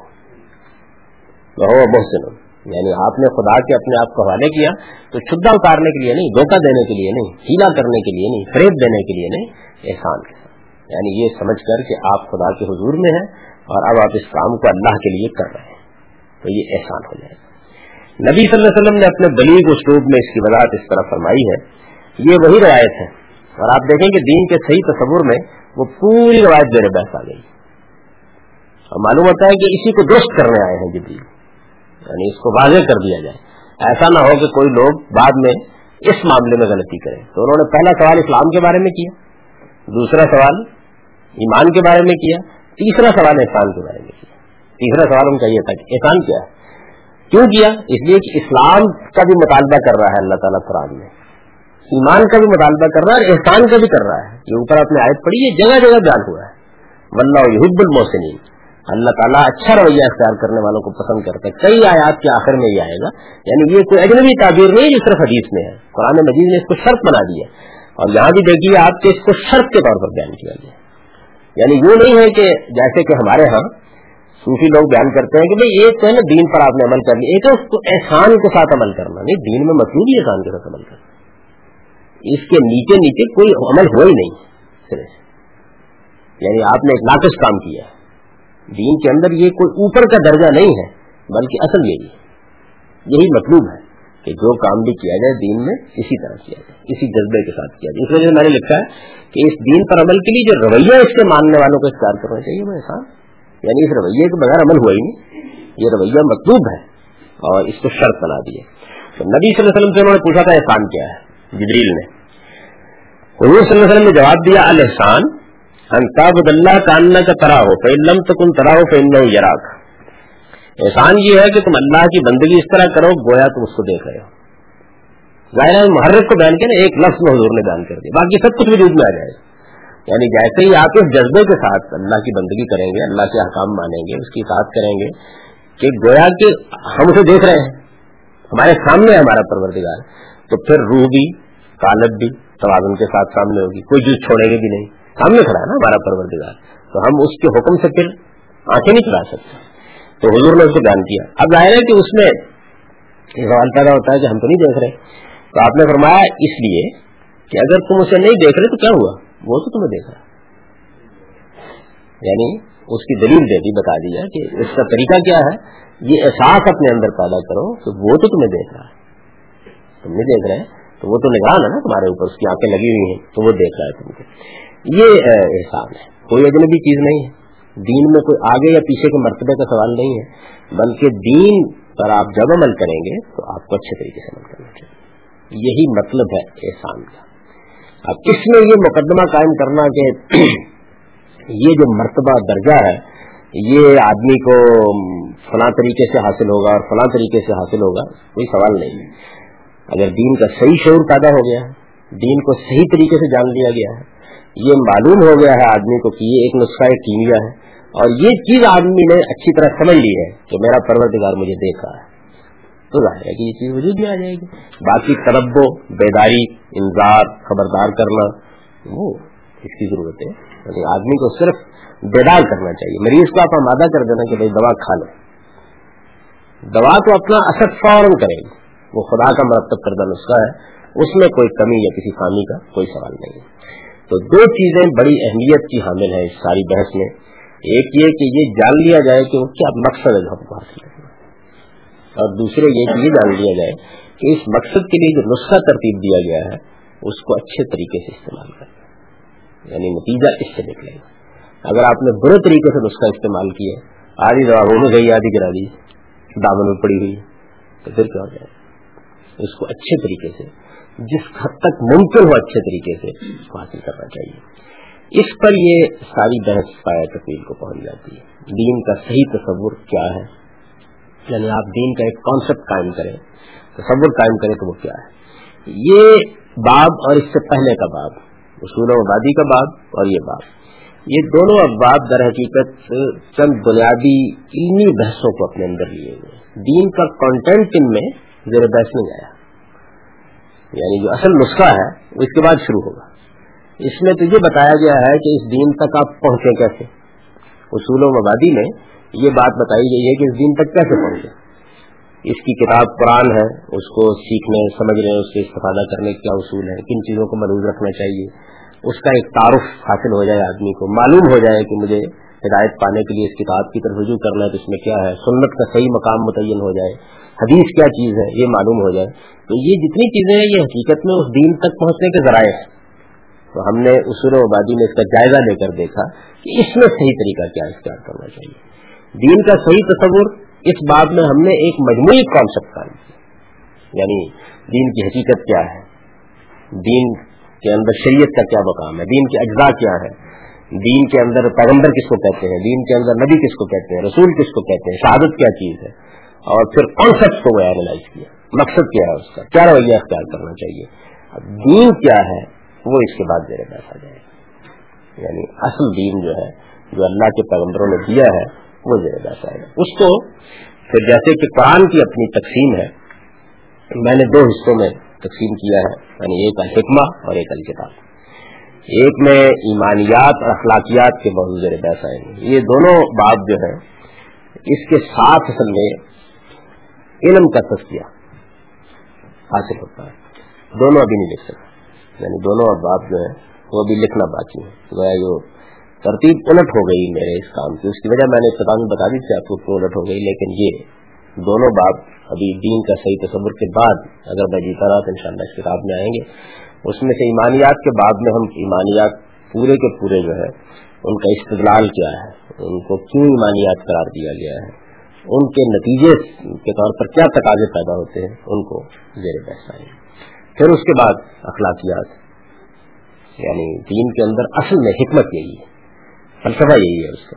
وہ محسن یعنی آپ نے خدا کے اپنے آپ کو حوالے کیا تو چھدا اتارنے کے لیے نہیں، دھوکہ دینے کے لیے نہیں، ہیلا کرنے کے لیے نہیں، فریب دینے کے لیے نہیں، احسان کے ساتھ۔ یعنی یہ سمجھ کر کہ آپ خدا کے حضور میں ہیں اور اب آپ اس کام کو اللہ کے لیے کر رہے ہیں۔ تو یہ احسان ہو جائے۔ گا نبی صلی اللہ علیہ وسلم نے اپنے بلیغ اسلوب میں اس کی وضاحت اس طرح فرمائی ہے۔ یہ وہی روایت ہے۔ اور آپ دیکھیں کہ دین کے صحیح تصور میں وہ پوری روایت میرے بحث آ گئی۔ اور معلوم ہوتا ہے کہ اسی کو درست کرنے آئے ہیں جبریل۔ یعنی اس کو واضح کر دیا جائے۔ ایسا نہ ہو کہ کوئی لوگ بعد میں اس معاملے میں غلطی کریں۔ تو انہوں نے پہلا سوال اسلام کے بارے میں کیا، دوسرا سوال ایمان کے بارے میں کیا، تیسرا سوال احسان کے بارے میں کیا۔ تیسرا سوال ان کا یہ تھا کہ احسان کیا ہے۔ کیوں کیا؟ اس لیے کہ اسلام کا بھی مطالبہ کر رہا ہے اللہ تعالیٰ قرآن میں۔ ایمان کا بھی مطالبہ کر رہا ہے اور احسان کا بھی کر رہا ہے۔ یہ اوپر اپنے آیت پڑھی ہے جگہ جگہ بیان ہوا ہے۔ ولہ یحب المحسنین اللہ تعالیٰ اچھا رویہ اختیار کرنے والوں کو پسند کرتا ہے۔ کئی آیات کے آخر میں یہ آئے گا۔ یعنی یہ کوئی اجنبی تعبیر نہیں جو صرف حدیث میں ہے۔ قرآن مجید نے اس کو شرط بنا دیا اور یہاں بھی دیکھیے آپ کے اس کو شرط کے طور پر بیان کیا گیا یعنی یہ نہیں ہے کہ جیسے کہ ہمارے ہاں صوفی لوگ بیان کرتے ہیں کہ بھائی ایک تو ہے نا دین پر آپ نے عمل کر لیا ایک ہے اس کو احسان کے ساتھ عمل کرنا نہیں، دین میں مطلوب ہی احسان کے ساتھ عمل کرنا اس کے نیچے نیچے کوئی عمل ہو ہی نہیں صرف یعنی آپ نے ایک ناقص کام کیا ہے۔ دین کے اندر یہ کوئی اوپر کا درجہ نہیں ہے، بلکہ اصل یہی ہے۔ یہی مطلوب ہے کہ جو کام بھی کیا جائے دین میں، اسی طرح کیا جائے، اسی جذبے کے ساتھ کیا جائے۔ اس وجہ سے میں نے لکھا ہے کہ اس دین پر عمل کے لیے جو رویہ اس کے ماننے والوں کو اختیار کرنا چاہیے، وہ احسان۔ یعنی اس رویے کے بغیر عمل ہوا ہی نہیں۔ یہ رویہ مطلوب ہے اور اس کو شرط بنا دیے تو نبی صلی اللہ علیہ وسلم سے انہوں نے پوچھا تھا احسان کیا ہے؟ جبریل نے۔ حضور صلی اللہ علیہ وسلم نے جواب دیا الحسان انتاب اللہ کاننا کا ترا ہو فلم تو کن ترا ہو فلم یراک احسان یہ ہے کہ تم اللہ کی بندگی اس طرح کرو، گویا تم اس کو دیکھ رہے ہو۔ ظاہر محرک کو بیان کیا نا، ایک لفظ میں حضور نے بیان کر دیا، باقی سب کچھ وجود میں آ جائے۔ گا یعنی جیسے ہی آپ اس جذبے کے ساتھ اللہ کی بندگی کریں گے، اللہ کے حکام مانیں گے، اس کی ساتھ کریں گے کہ گویا کہ ہم اسے دیکھ رہے ہیں، ہمارے سامنے ہے ہمارا پروردگار۔ تو پھر روح بھی کالب بھی توازن کے ساتھ سامنے ہوگی، کوئی چیز چھوڑیں گے بھی نہیں۔ سامنے کھڑا ہے نا ہمارا پروردگار۔ تو ہم اس کے حکم سے پھر آنکھیں نہیں چلا سکتے۔ تو حضور نے اس کو بیان کیا۔ اب ظاہر ہے کہ اس میں سوال پیدا ہوتا ہے کہ ہم تو نہیں دیکھ رہے۔ تو آپ نے فرمایا اس لیے کہ اگر تم اسے نہیں دیکھ رہے تو کیا ہوا؟ وہ تو تمہیں دیکھ رہا یعنی اس کی دلیل دے دی، بتا دیا کہ اس کا طریقہ کیا ہے۔ یہ احساس اپنے اندر پیدا کرو کہ وہ تو تمہیں دیکھ رہا ہے۔ تم نہیں دیکھ رہے، تو وہ تو نگران ہے نا تمہارے اوپر، اس کی آنکھیں لگی ہوئی ہیں، تو وہ دیکھ رہا ہے تم کو۔ یہ احسان ہے۔ کوئی اجنبی چیز نہیں ہے۔ دین میں کوئی آگے یا پیچھے کے مرتبے کا سوال نہیں ہے، بلکہ دین پر آپ جب عمل کریں گے تو آپ کو اچھے طریقے سے عمل کرنا چاہیے۔ یہی مطلب ہے احسان کا۔ اب کس میں یہ مقدمہ قائم کرنا کہ یہ جو مرتبہ درجہ ہے، یہ آدمی کو فلاں طریقے سے حاصل ہوگا اور فلاں طریقے سے حاصل ہوگا، کوئی سوال نہیں۔ اگر دین کا صحیح شعور پیدا ہو گیا، دین کو صحیح طریقے سے جان لیا گیا ہے یہ معلوم ہو گیا ہے آدمی کو کہ یہ ایک نسخہ کیمیا ہے۔ اور یہ چیز آدمی نے اچھی طرح سمجھ لی ہے کہ میرا پروردگار مجھے دیکھ رہا ہے۔ تو ظاہر ہے کہ یہ چیز وجود بھی آ جائے گی۔ باقی تربو بیداری، انذار، خبردار کرنا، وہ اس کی ضرورت ہے۔ یعنی آدمی کو صرف بیدار کرنا چاہیے۔ مریض کو آپ آمادہ کر دینا کہ بھائی دوا کھا لیں۔ دوا تو اپنا اثر فوراً کرے گی وہ خدا کا مرتب کردہ نسخہ ہے۔ اس میں کوئی کمی یا کسی خامی کا کوئی سوال نہیں ہے۔ تو دو چیزیں بڑی اہمیت کی حامل ہیں اس ساری بحث میں۔ ایک یہ کہ یہ جان لیا جائے کہ وہ کیا مقصد ہے کو حاصل کرنا اور دوسرے یہ کہ یہ جان لیا جائے کہ اس مقصد کے لیے جو نسخہ ترتیب دیا گیا ہے، اس کو اچھے طریقے سے استعمال کرنا یعنی نتیجہ اس سے نکلے گا۔ اگر آپ نے برے طریقے سے نسخہ استعمال کیا، آدھی دوا ہو گئی، آدھی گرا دی، دامن میں پڑی ہوئی، تو پھر کیا ہو جائے؟ اس کو اچھے طریقے سے، جس حد تک ممکن ہو اچھے طریقے سے، اس کو حاصل کرنا چاہیے۔ اس پر یہ ساری بحث پایا تفیل کو پہنچ جاتی ہے۔ دین کا صحیح تصور کیا ہے؟ یعنی آپ دین کا ایک کانسیپٹ قائم کریں، تصور قائم کریں تو وہ کیا ہے۔ یہ باب اور اس سے پہلے کا باب، اصول و آبادی کا باب اور یہ باب۔ یہ دونوں ابواب در حقیقت چند بنیادی علمی بحثوں کو اپنے اندر لیے ہوئے دین کا کانٹینٹ ان میں زیر بحث نہیں آیا۔ یعنی جو اصل نسخہ ہے، وہ اس کے بعد شروع ہوگا۔ اس میں تو یہ بتایا گیا ہے کہ اس دین تک آپ پہنچے کیسے؟ اصول و مبادی میں یہ بات بتائی گئی ہے کہ اس دین تک کیسے پہنچے؟ اس کی کتاب قرآن ہے، اس کو سیکھنے، سمجھنے، اس سے استفادہ کرنے کیا اصول ہے؟ کن چیزوں کو ملوز رکھنا چاہیے؟ اس کا ایک تعارف حاصل ہو جائے آدمی کو، معلوم ہو جائے کہ مجھے ہدایت پانے کے لیے اس کتاب کی طرف رجوع کرنا ہے تو اس میں کیا ہے؟ سنت کا صحیح مقام متعین ہو جائے۔ حدیث کیا چیز ہے؟ یہ معلوم ہو جائے۔ تو یہ جتنی چیزیں ہیں، یہ حقیقت میں اس دین تک پہنچنے کے ذرائع ہیں۔ تو ہم نے اصول و آبادی میں اس کا جائزہ لے کر دیکھا کہ اس میں صحیح طریقہ کیا اختیار کرنا چاہیے۔ دین کا صحیح تصور، اس بات میں ہم نے ایک مجموعی کانسیپٹ قائم کیا یعنی دین کی حقیقت کیا ہے؟ دین کے اندر شریعت کا کیا مقام ہے؟ دین کے اجزاء کیا ہے دین کے اندر پیغمبر کس کو کہتے ہیں؟ دین کے اندر نبی کس کو کہتے ہیں؟ رسول کس کو کہتے ہیں؟ شہادت کیا چیز ہے؟ اور پھر کانسیپٹ کو وہ اینالائز کیا۔ مقصد کیا ہے اس کا؟ کیا رویہ اختیار کرنا چاہیے؟ اب دین کیا ہے؟ وہ اس کے بعد زیر بحث آ جائے یعنی اصل دین جو ہے، جو اللہ کے پیغمبروں نے دیا ہے وہ زیر بحث آئے گا۔ اس کو پھر جیسے کہ قرآن کی اپنی تقسیم ہے، میں نے دو حصوں میں تقسیم کیا ہے یعنی ایک الحکمہ اور ایک الکتاب۔ ایک میں ایمانیات اور اخلاقیات کے بہت زیر بحث آئیں گے یہ دونوں بات جو ہے اس کے ساتھ اصل میں علم کا تذکیہ حاصل ہوتا ہے۔ دونوں ابھی نہیں لکھ سکتے یعنی دونوں اباب جو ہے وہ ابھی لکھنا باقی ہے جو ترتیب الٹ ہو گئی میرے اس کام کی۔ اس کی وجہ میں نے ابتدا بتا دی تھی آپ کو کیوں الٹ ہو گئی، لیکن یہ دونوں باب ابھی دین کا صحیح تصور کے بعد اگر میں جیتا رہا تو انشاءاللہ اس کتاب میں آئیں گے۔ اس میں سے ایمانیات کے بعد میں ہم ایمانیات پورے کے پورے جو ہے، ان کا استدلال کیا ہے، ان کو کیوں ایمانیات قرار دیا گیا ہے، ان کے نتیجے کے طور پر کیا تقاضے پیدا ہوتے ہیں، ان کو زیر بحث آئیں پھر اس کے بعد اخلاقیات یعنی دین کے اندر اصل میں حکمت یہی ہے۔ فلسفہ یہی ہے اس کا۔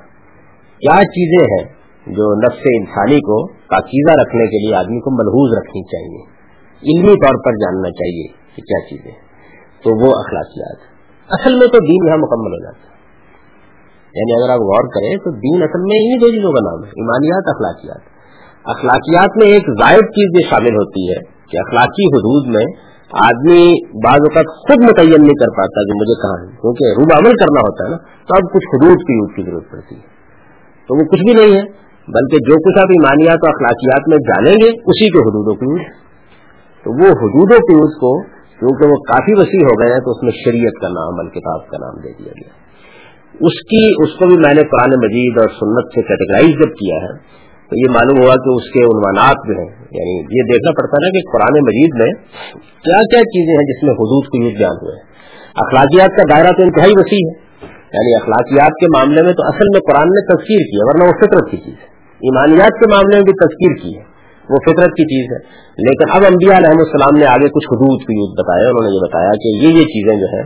کیا چیزیں ہیں جو نفس انسانی کو پاکیزہ رکھنے کے لیے آدمی کو ملحوظ رکھنی چاہیے؟ علمی طور پر جاننا چاہیے کہ کیا چیزیں تو وہ اخلاقیات۔ اصل میں تو دین یہاں مکمل ہو جاتا ہے۔ یعنی اگر آپ غور کریں تو دین اصل میں انہیں دو چیزوں کا نام ہے، ایمانیات، اخلاقیات۔ اخلاقیات میں ایک زائد چیز یہ شامل ہوتی ہے کہ اخلاقی حدود میں آدمی بعض اوقات خود متعین نہیں کر پاتا کہ مجھے کہاں ہے، کیونکہ روب عمل کرنا ہوتا ہے نا، تو اب کچھ حدود کی یوز کی ضرورت پڑتی ہے۔ تو وہ کچھ بھی نہیں ہے، بلکہ جو کچھ آپ ایمانیات و اخلاقیات میں جانیں گے، اسی کے حدود و تو وہ حدود و قیوز کو، کیونکہ وہ کافی وسیع ہو گئے ہیں، تو اس میں شریعت کا نام، الکتاب کا نام دے دیا گیا۔ اس کی، اس کو بھی میں نے قرآن مجید اور سنت سے کیٹیگرائز جب کیا ہے تو یہ معلوم ہوا کہ اس کے عنوانات جو ہیں یعنی یہ دیکھنا پڑتا ہے کہ قرآن مجید میں کیا کیا چیزیں ہیں جس میں حدود کو یوز بیان ہوئے۔ اخلاقیات کا دائرہ تو انتہائی وسیع ہے۔ یعنی اخلاقیات کے معاملے میں تو اصل میں قرآن نے تذکیر کی ہے، ورنہ وہ فطرت کی چیز ہے۔ ایمانیات کے معاملے میں بھی تذکیر کی ہے۔ وہ فطرت کی چیز ہے۔ لیکن اب انبیاء علیہ السلام نے آگے کچھ حدود کی یوز بتایا، انہوں نے یہ بتایا کہ یہ یہ چیزیں جو ہیں،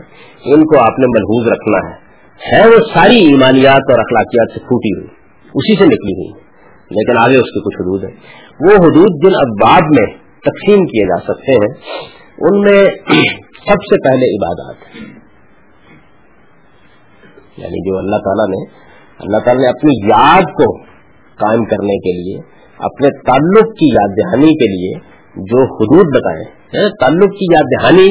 ان کو آپ نے ملحوظ رکھنا ہے۔ ہے وہ ساری ایمانیات اور اخلاقیات سے پھوٹی ہوئی، اسی سے نکلی ہوئی۔ لیکن آگے اس کے کچھ حدود ہیں۔ وہ حدود جن اباب میں تقسیم کیے جا سکتے ہیں، ان میں سب سے پہلے عبادات یعنی جو اللہ تعالیٰ نے، اللہ تعالیٰ نے اپنی یاد کو قائم کرنے کے لیے، اپنے تعلق کی یاد دہانی کے لیے جو حدود بتائے یعنی تعلق کی یاد دہانی،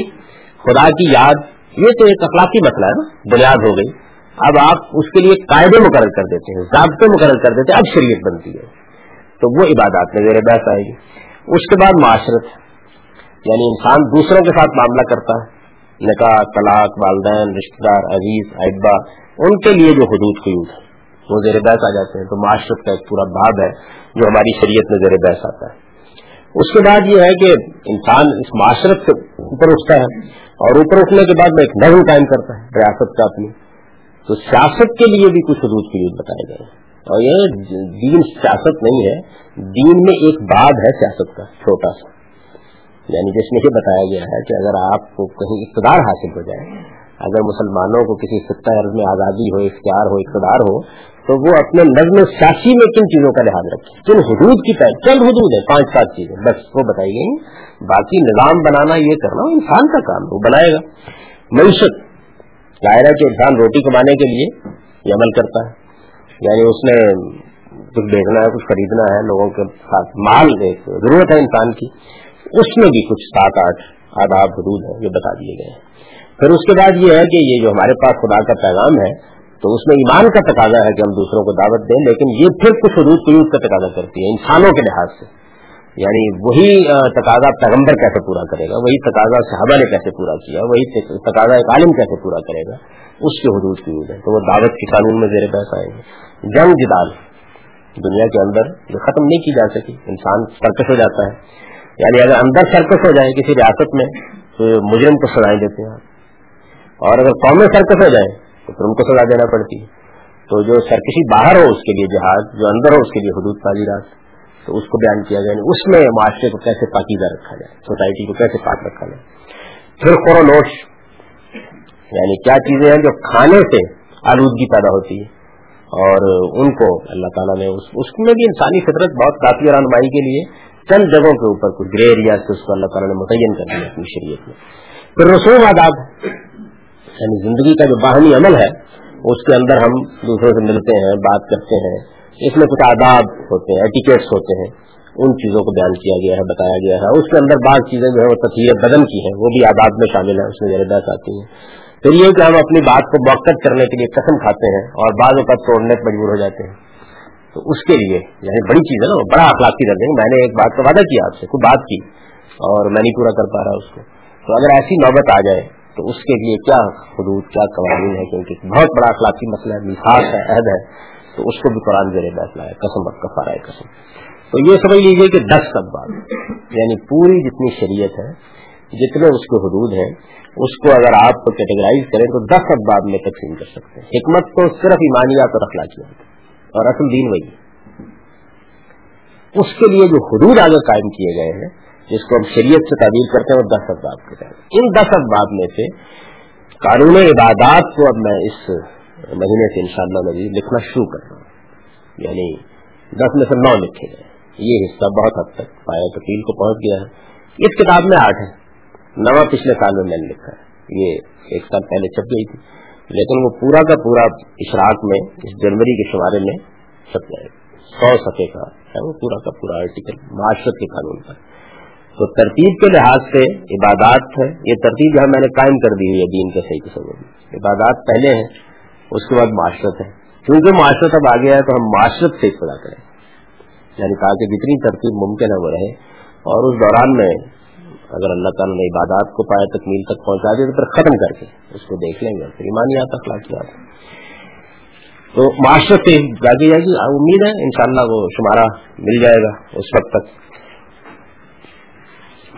خدا کی یاد، یہ تو ایک اخلاقی مسئلہ ہے نا، بنیاد ہو گئی۔ اب آپ اس کے لیے قاعدے مقرر کر دیتے ہیں، ضابطے مقرر کر دیتے ہیں، اب شریعت بنتی ہے۔ تو وہ عبادات میں زیر بحث آئے گی۔ اس کے بعد معاشرت یعنی انسان دوسروں کے ساتھ معاملہ کرتا ہے۔ نکاح، طلاق، والدین رشتے دار، عزیز احبا ان کے لیے جو حدود قیود ہے وہ زیر بحث آ جاتے ہیں۔ تو معاشرت کا ایک پورا باب ہے جو ہماری شریعت میں زیر بحث آتا ہے۔ اس کے بعد یہ ہے کہ انسان اس معاشرت سے اوپر اٹھتا ہے اور اوپر اٹھنے کے بعد میں ایک نظم قائم کرتا ہے، ریاست کا اپنی۔ تو سیاست کے لیے بھی کچھ حدود کی بتائے گئے اور یہ دین سیاست نہیں ہے، دین میں ایک باب ہے سیاست کا، چھوٹا سا۔ یعنی جس میں یہ بتایا گیا ہے کہ اگر آپ کو کہیں اقتدار حاصل ہو جائے، اگر مسلمانوں کو کسی خطہ عرض میں آزادی ہو، اختیار ہو، اقتدار ہو، تو وہ اپنے نظم سیاسی میں کن چیزوں کا لحاظ رکھے؟ کن حدود کی طرح چند حدود ہے پانچ سات چیزیں۔ بس وہ بتائی گئی۔ باقی نظام بنانا یہ کرنا انسان کا کام وہ بنائے گا۔ معیشت۔ ظاہر ہے کہ انسان روٹی کمانے کے لیے یہ عمل کرتا ہے۔ یعنی اس نے کچھ بیچنا ہے، کچھ خریدنا ہے، لوگوں کے ساتھ مال ایک ضرورت ہے انسان کی۔ اس میں بھی کچھ سات آٹھ آداب حدود ہیں، یہ بتا دیے گئے ہیں۔ پھر اس کے بعد یہ ہے کہ یہ جو ہمارے پاس خدا کا پیغام ہے، تو اس میں ایمان کا تقاضا ہے کہ ہم دوسروں کو دعوت دیں، لیکن یہ پھر کچھ حدود قیود کا تقاضا کرتی ہے انسانوں کے لحاظ سے۔ یعنی وہی تقاضا پیغمبر کیسے پورا کرے گا، وہی تقاضا صحابہ نے کیسے پورا کیا، وہی تقاضا ایک عالم کیسے پورا کرے گا، اس کے حدود قیود ہے۔ تو وہ دعوت کے قانون میں زیر بحث آئیں گے جنگ جدال، دنیا کے اندر جو ختم نہیں کی جا سکی، انسان سرکش ہو جاتا ہے۔ یعنی اگر اندر سرکش ہو جائے کسی ریاست میں، تو مجرم کو سزائیں دیتے ہیں۔ اور اگر قومیں سرکش ہو جائیں، تو پھر ان کو سزا دینا پڑتی۔ ہے تو جو سرکشی باہر ہو، اس کے لیے جہاز جو اندر ہو، اس کے لیے حدود، تعزیرات۔ تو اس کو بیان کیا جائے یعنی اس میں معاشرے کو کیسے پاکیزہ رکھا جائے، سوسائٹی کو کیسے پاک رکھا جائے۔ پھر خورونوش یعنی کیا چیزیں ہیں جو کھانے سے آلودگی پیدا ہوتی ہے، اور ان کو اللہ تعالیٰ نے اس میں بھی انسانی فطرت بہت کافی رہنمائی کے لیے چند جگہوں کے اوپر کچھ گرے ایریا سے اس کو اللہ تعالیٰ نے متعین کر دیا اپنی شریعت میں۔ پھر رسوم آداب یعنی زندگی کا جو باہمی عمل ہے، اس کے اندر ہم دوسروں سے ملتے ہیں، بات کرتے ہیں اس میں کچھ آداب ہوتے ہیں ایٹیکیٹس ہوتے ہیں، ان چیزوں کو بیان کیا گیا ہے، بتایا گیا ہے اس کے اندر بعض چیزیں جو ہے وہ تصویر بدن کی ہیں، وہ بھی آداب میں شامل ہیں، اس میں زیادہ آتی ہیں۔ پھر یہ کہ ہم اپنی بات کو موقع کرنے کے لیے قسم کھاتے ہیں اور بعض اوقات توڑنے پر مجبور ہو جاتے ہیں۔ تو اس کے لیے یعنی بڑی چیز ہے نا بڑا اخلاقی درد ہے۔ میں نے ایک بات کا وعدہ کیا آپ سے، کوئی بات کی، اور میں نہیں پورا کر پا رہا اس کو۔ تو اگر ایسی نوبت آ جائے، تو اس کے لیے کیا حدود، کیا قوانین ہے کیونکہ بہت بڑا اخلاقی مسئلہ ہے مثاس ہے عہد ہے۔ تو اس کو بھی قرآن زیر بیٹھنا ہے قسم اب کفارہ قسم۔ تو یہ سمجھ لیجیے کہ دس سباب یعنی پوری جتنی شریعت ہے، جتنے اس کے حدود ہیں، اس کو اگر آپ کیٹیگرائز کریں تو دس اباب میں تقسیم کر سکتے ہیں۔ حکمت تو صرف ایمانیات اور اخلاقیات اور اصل دین وہی اس کے لیے جو حدود آگے قائم کیے گئے ہیں، جس کو ہم شریعت سے تعبیر کرتے ہیں، وہ دس اسباب کے تحت۔ ان دس اسباب میں سے قانون عبادات کو اب میں اس مہینے سے انشاءاللہ شاء اللہ لکھنا شروع کر رہا ہوں یعنی دس میں سے نو لکھے گئے۔ یہ حصہ بہت حد تک پایا تکیل کو پہنچ گیا ہے۔ اس کتاب میں آٹھ ہے نواں پچھلے سال میں میں نے لکھا ہے۔ یہ ایک سال پہلے چھپ گئی تھی۔ لیکن وہ پورا کا پورا اشراق میں، اس جنوری کے شمارے میں چھپ جائے۔ گا سو سفے کا ہے وہ پورا کا پورا آرٹیکل معاشرت کے قانون پر۔ تو ترتیب کے لحاظ سے عبادات ہے۔ یہ ترتیب جہاں میں نے قائم کر دی ہوئی ہے دین کے صحیح تصور عبادات پہلے ہیں۔ اس کے بعد معاشرت ہے۔ کیونکہ معاشرت اب آگے ہے تو ہم معاشرت سے ابتدا کریں۔ یعنی کہا کہ جتنی ترتیب ممکن ہے وہ رہے۔ اور اس دوران میں اگر اللہ تعالیٰ نے عبادات کو پائے تکمیل تک پہنچا دیا، تو پھر ختم کر کے اس کو دیکھ لیں گے پھر ایمانیات اخلاقیات تو معاشرت سے جاگی جائے گی امید ہے انشاءاللہ وہ شمارہ مل جائے گا اس وقت تک۔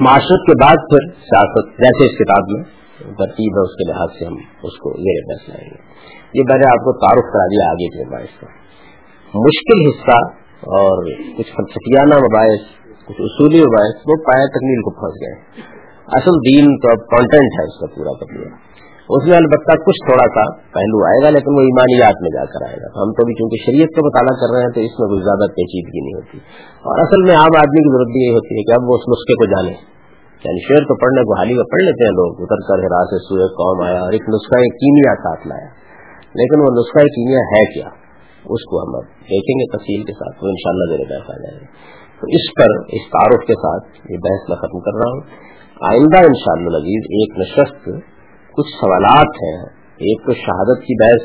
معاشرت کے بعد پھر سیاست، جیسے اس کتاب میں ترتیب ہے، اس کے لحاظ سے ہم اس کو زیر بحث لائیں گے۔ یہ میں نے آپ کو تعارف کرا دیا آگے کے باعث کا مشکل حصہ اور کچھ فلسفیانہ مباحث، کچھ اصولی مباحث، وہ پایا تکمیل کو پھنس گئے۔ اصل دین تو اب کانٹینٹ ہے اس کا پورا کا پورا۔ اس میں البتہ کچھ تھوڑا سا پہلو آئے گا، لیکن وہ ایمانیات میں جا کر آئے گا۔ ہم تو بھی چونکہ شریعت کا مطالعہ کر رہے ہیں، تو اس میں کچھ زیادہ پیچیدگی نہیں ہوتی۔ اور اصل میں عام آدمی کی ضرورت یہ ہوتی ہے کہ اب وہ اس نسخے کو جانے۔ یعنی شعر تو پڑھنے کو حالی میں پڑھ لیتے ہیں لوگ۔ اتر کر ہرا سے سوئے قوم آیا اور ایک نسخہ کیمیا ساتھ لایا۔ لیکن وہ نسخہ کیمیا ہے کیا؟ اس کو ہم اب دیکھیں گے تفصیل کے ساتھ، وہ ان شاء اللہ بحث آ جائے گا۔ تو اس پر، اس تعارف کے ساتھ یہ بحث میں ختم کر رہا ہوں۔ آئندہ ان شاء اللہ ایک نشست، کچھ سوالات ہیں۔ ایک تو شہادت کی بحث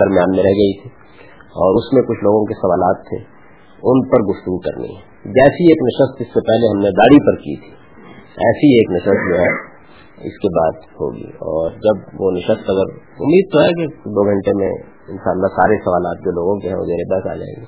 درمیان میں رہ گئی تھی اور اس میں کچھ لوگوں کے سوالات تھے، ان پر گفتگو کرنی ہے۔ جیسی ایک نشست اس سے پہلے ہم نے داڑھی پر کی تھی، ایسی ایک نشست جو ہے اس کے بعد ہوگی۔ اور جب وہ نشست اگر امید تو ہے کہ دو گھنٹے میں انشاءاللہ سارے سوالات جو لوگوں کے ہیں وہ زیر بحث آ جائیں گے۔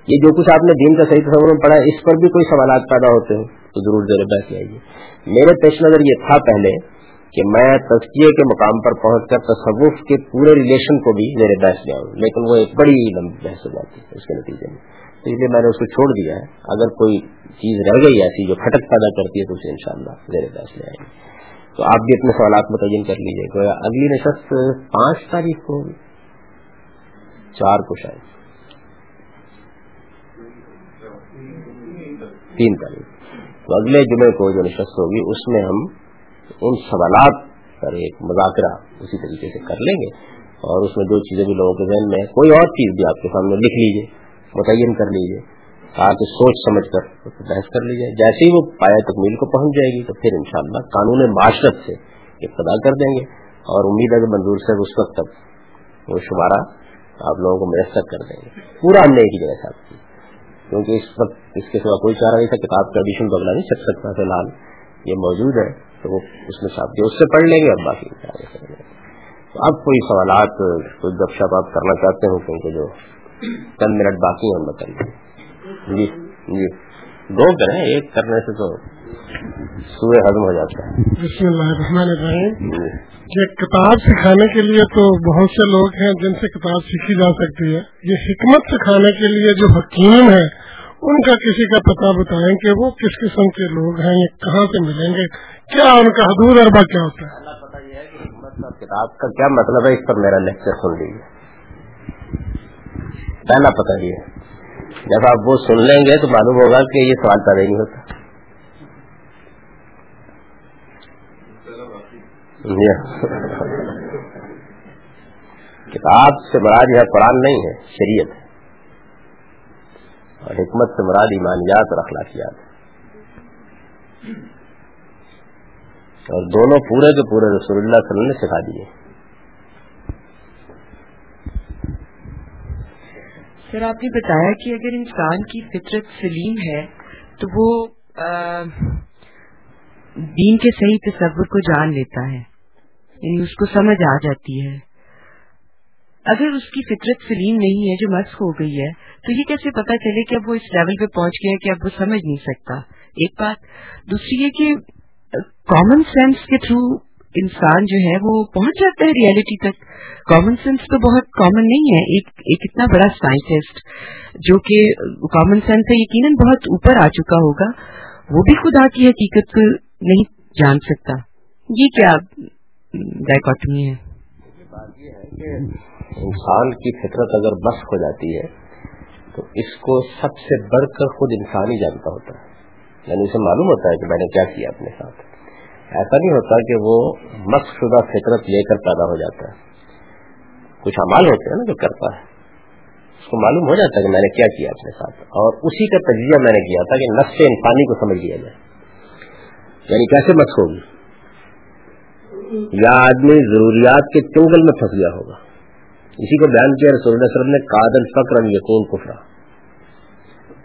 یہ جو کچھ آپ نے دین کا صحیح تصور میں پڑھا اس پر بھی کوئی سوالات پیدا ہوتے ہیں، تو ضرور زیر بحث آئیے۔ میرے پیش نظر یہ تھا پہلے کہ میں تزکیے کے مقام پر پہنچ کر تصوف کے پورے ریلیشن کو بھی میرے بحث لے آؤں۔ لیکن وہ ایک بڑی لمبی بحث ہو جاتی ہے اس کے نتیجے میں۔ تو اس لیے میں نے اس کو چھوڑ دیا ہے۔ اگر کوئی چیز رہ گئی ایسی جو کھٹک پیدا کرتی ہے، تو اسے ان شاء اللہ میرے بحث لے آئیں گے تو آپ بھی اپنے سوالات متعین کر لیجیے اگلی نشست پانچ تاریخ کو ہوگی۔ چار کو شاید۔ تین تاریخ۔ تو اگلے جمعے کو جو نشست ہوگی، اس میں ہم ان سوالات پر ایک مذاکرہ اسی طریقے سے کر لیں گے۔ اور اس میں جو چیزیں بھی لوگوں کے ذہن میں کوئی اور چیز بھی آپ کے سامنے لکھ لیجیے متعین کر لیجیے آپ سوچ سمجھ کر بحث کر لیجیے جیسے ہی وہ پایا تکمیل کو پہنچ جائے گی تو پھر انشاءاللہ قانون معاشرت سے ابتدا کر دیں گے اور امید ہے کہ منظور سے اس وقت تک وہ شمارہ آپ لوگوں کو میسر کر دیں گے۔ پورا ہم نے ایک ہی جگہ ساتھ کی۔ کیونکہ اس وقت اس کے سوا کوئی چارہ نہیں تھا، کتاب کا ایڈیشن بدلا نہیں چل سکتا، فی الحال یہ موجود ہے تو وہ اس میں صاحب اس سے پڑھ لیں گے اور باقی تو اب کوئی سوالات، کوئی گپ شپ آپ کرنا چاہتے ہوں کیونکہ جو چند منٹ باقی ہیں، ہم بتائیے۔ جی جی۔ دو کریں ایک کرنے سے تو سورہ ہضم ہو جاتا ہے۔ بسم اللہ الرحمن الرحیم۔ جی۔ یہ کتاب سکھانے کے لیے تو بہت سے لوگ ہیں جن سے کتاب سیکھی جا سکتی ہے۔ یہ حکمت سکھانے کے لیے جو حکیم ہے ان کا کسی کا پتہ بتائیں کہ وہ کس قسم کے لوگ ہیں یہ کہاں سے ملیں گے کیا ان کا حدود اربا کیا ہوتا ہے؟ کتاب کا کیا مطلب ہے اس پر میرا لیکچر سن لیجیے پہلا پتہ یہ جب آپ وہ سن لیں گے تو معلوم ہوگا کہ یہ سوال پیدا نہیں ہوتا۔ کتاب سے مراد یہ قرآن نہیں ہے، شریعت ہے۔ اور حکمت سے مراد ایمانیات اور اخلاقیات اور دونوں پورے کے پورے رسول اللہ صلی اللہ علیہ وسلم نے سکھا دیے۔ سر، آپ نے بتایا کہ اگر انسان کی فطرت سلیم ہے، تو وہ دین کے صحیح تصور کو جان لیتا ہے یعنی اس کو سمجھ آ جاتی ہے۔ اگر اس کی فطرت سلیم نہیں ہے، جو مسق ہو گئی ہے، تو یہ کیسے پتا چلے کہ اب وہ اس لیول پہ پہنچ گیا کہ اب وہ سمجھ نہیں سکتا؟ ایک بات، دوسری یہ کہ کامن سینس کے تھرو انسان جو ہے وہ پہنچ جاتا ہے ریالٹی تک. کامن سینس تو بہت کامن نہیں ہے. ایک ایک اتنا بڑا سائنٹسٹ جو کہ کامن سینس سے یقیناً بہت اوپر آ چکا ہوگا، وہ بھی خدا کی حقیقت کو نہیں جان سکتا. یہ کیا ڈائکٹمی ہے؟ بات یہ ہے کہ انسان کی فطرت اگر بس ہو جاتی ہے، تو اس کو سب سے بڑھ کر خود انسان ہی جانتا ہوتا ہے. یعنی اسے معلوم ہوتا ہے کہ میں نے کیا کیا اپنے ساتھ. ایسا نہیں ہوتا کہ وہ مس شدہ فطرت لے کر پیدا ہو جاتا ہے۔ کچھ امال ہوتے ہیں نا جو کرتا ہے۔ اس کو معلوم ہو جاتا ہے کہ میں نے کیا کیا اپنے ساتھ۔ اور اسی کا تجزیہ میں نے کیا تھا کہ نفس انسانی کو سمجھ لیا جائے۔ یعنی کیسے مس ہوگی؟ یا آدمی ضروریات کے چنگل میں پھنس گیا ہوگا۔ اسی کو بیان کیا رسول اللہ علیہ وسلم نے قادل فقر یقین کفرا۔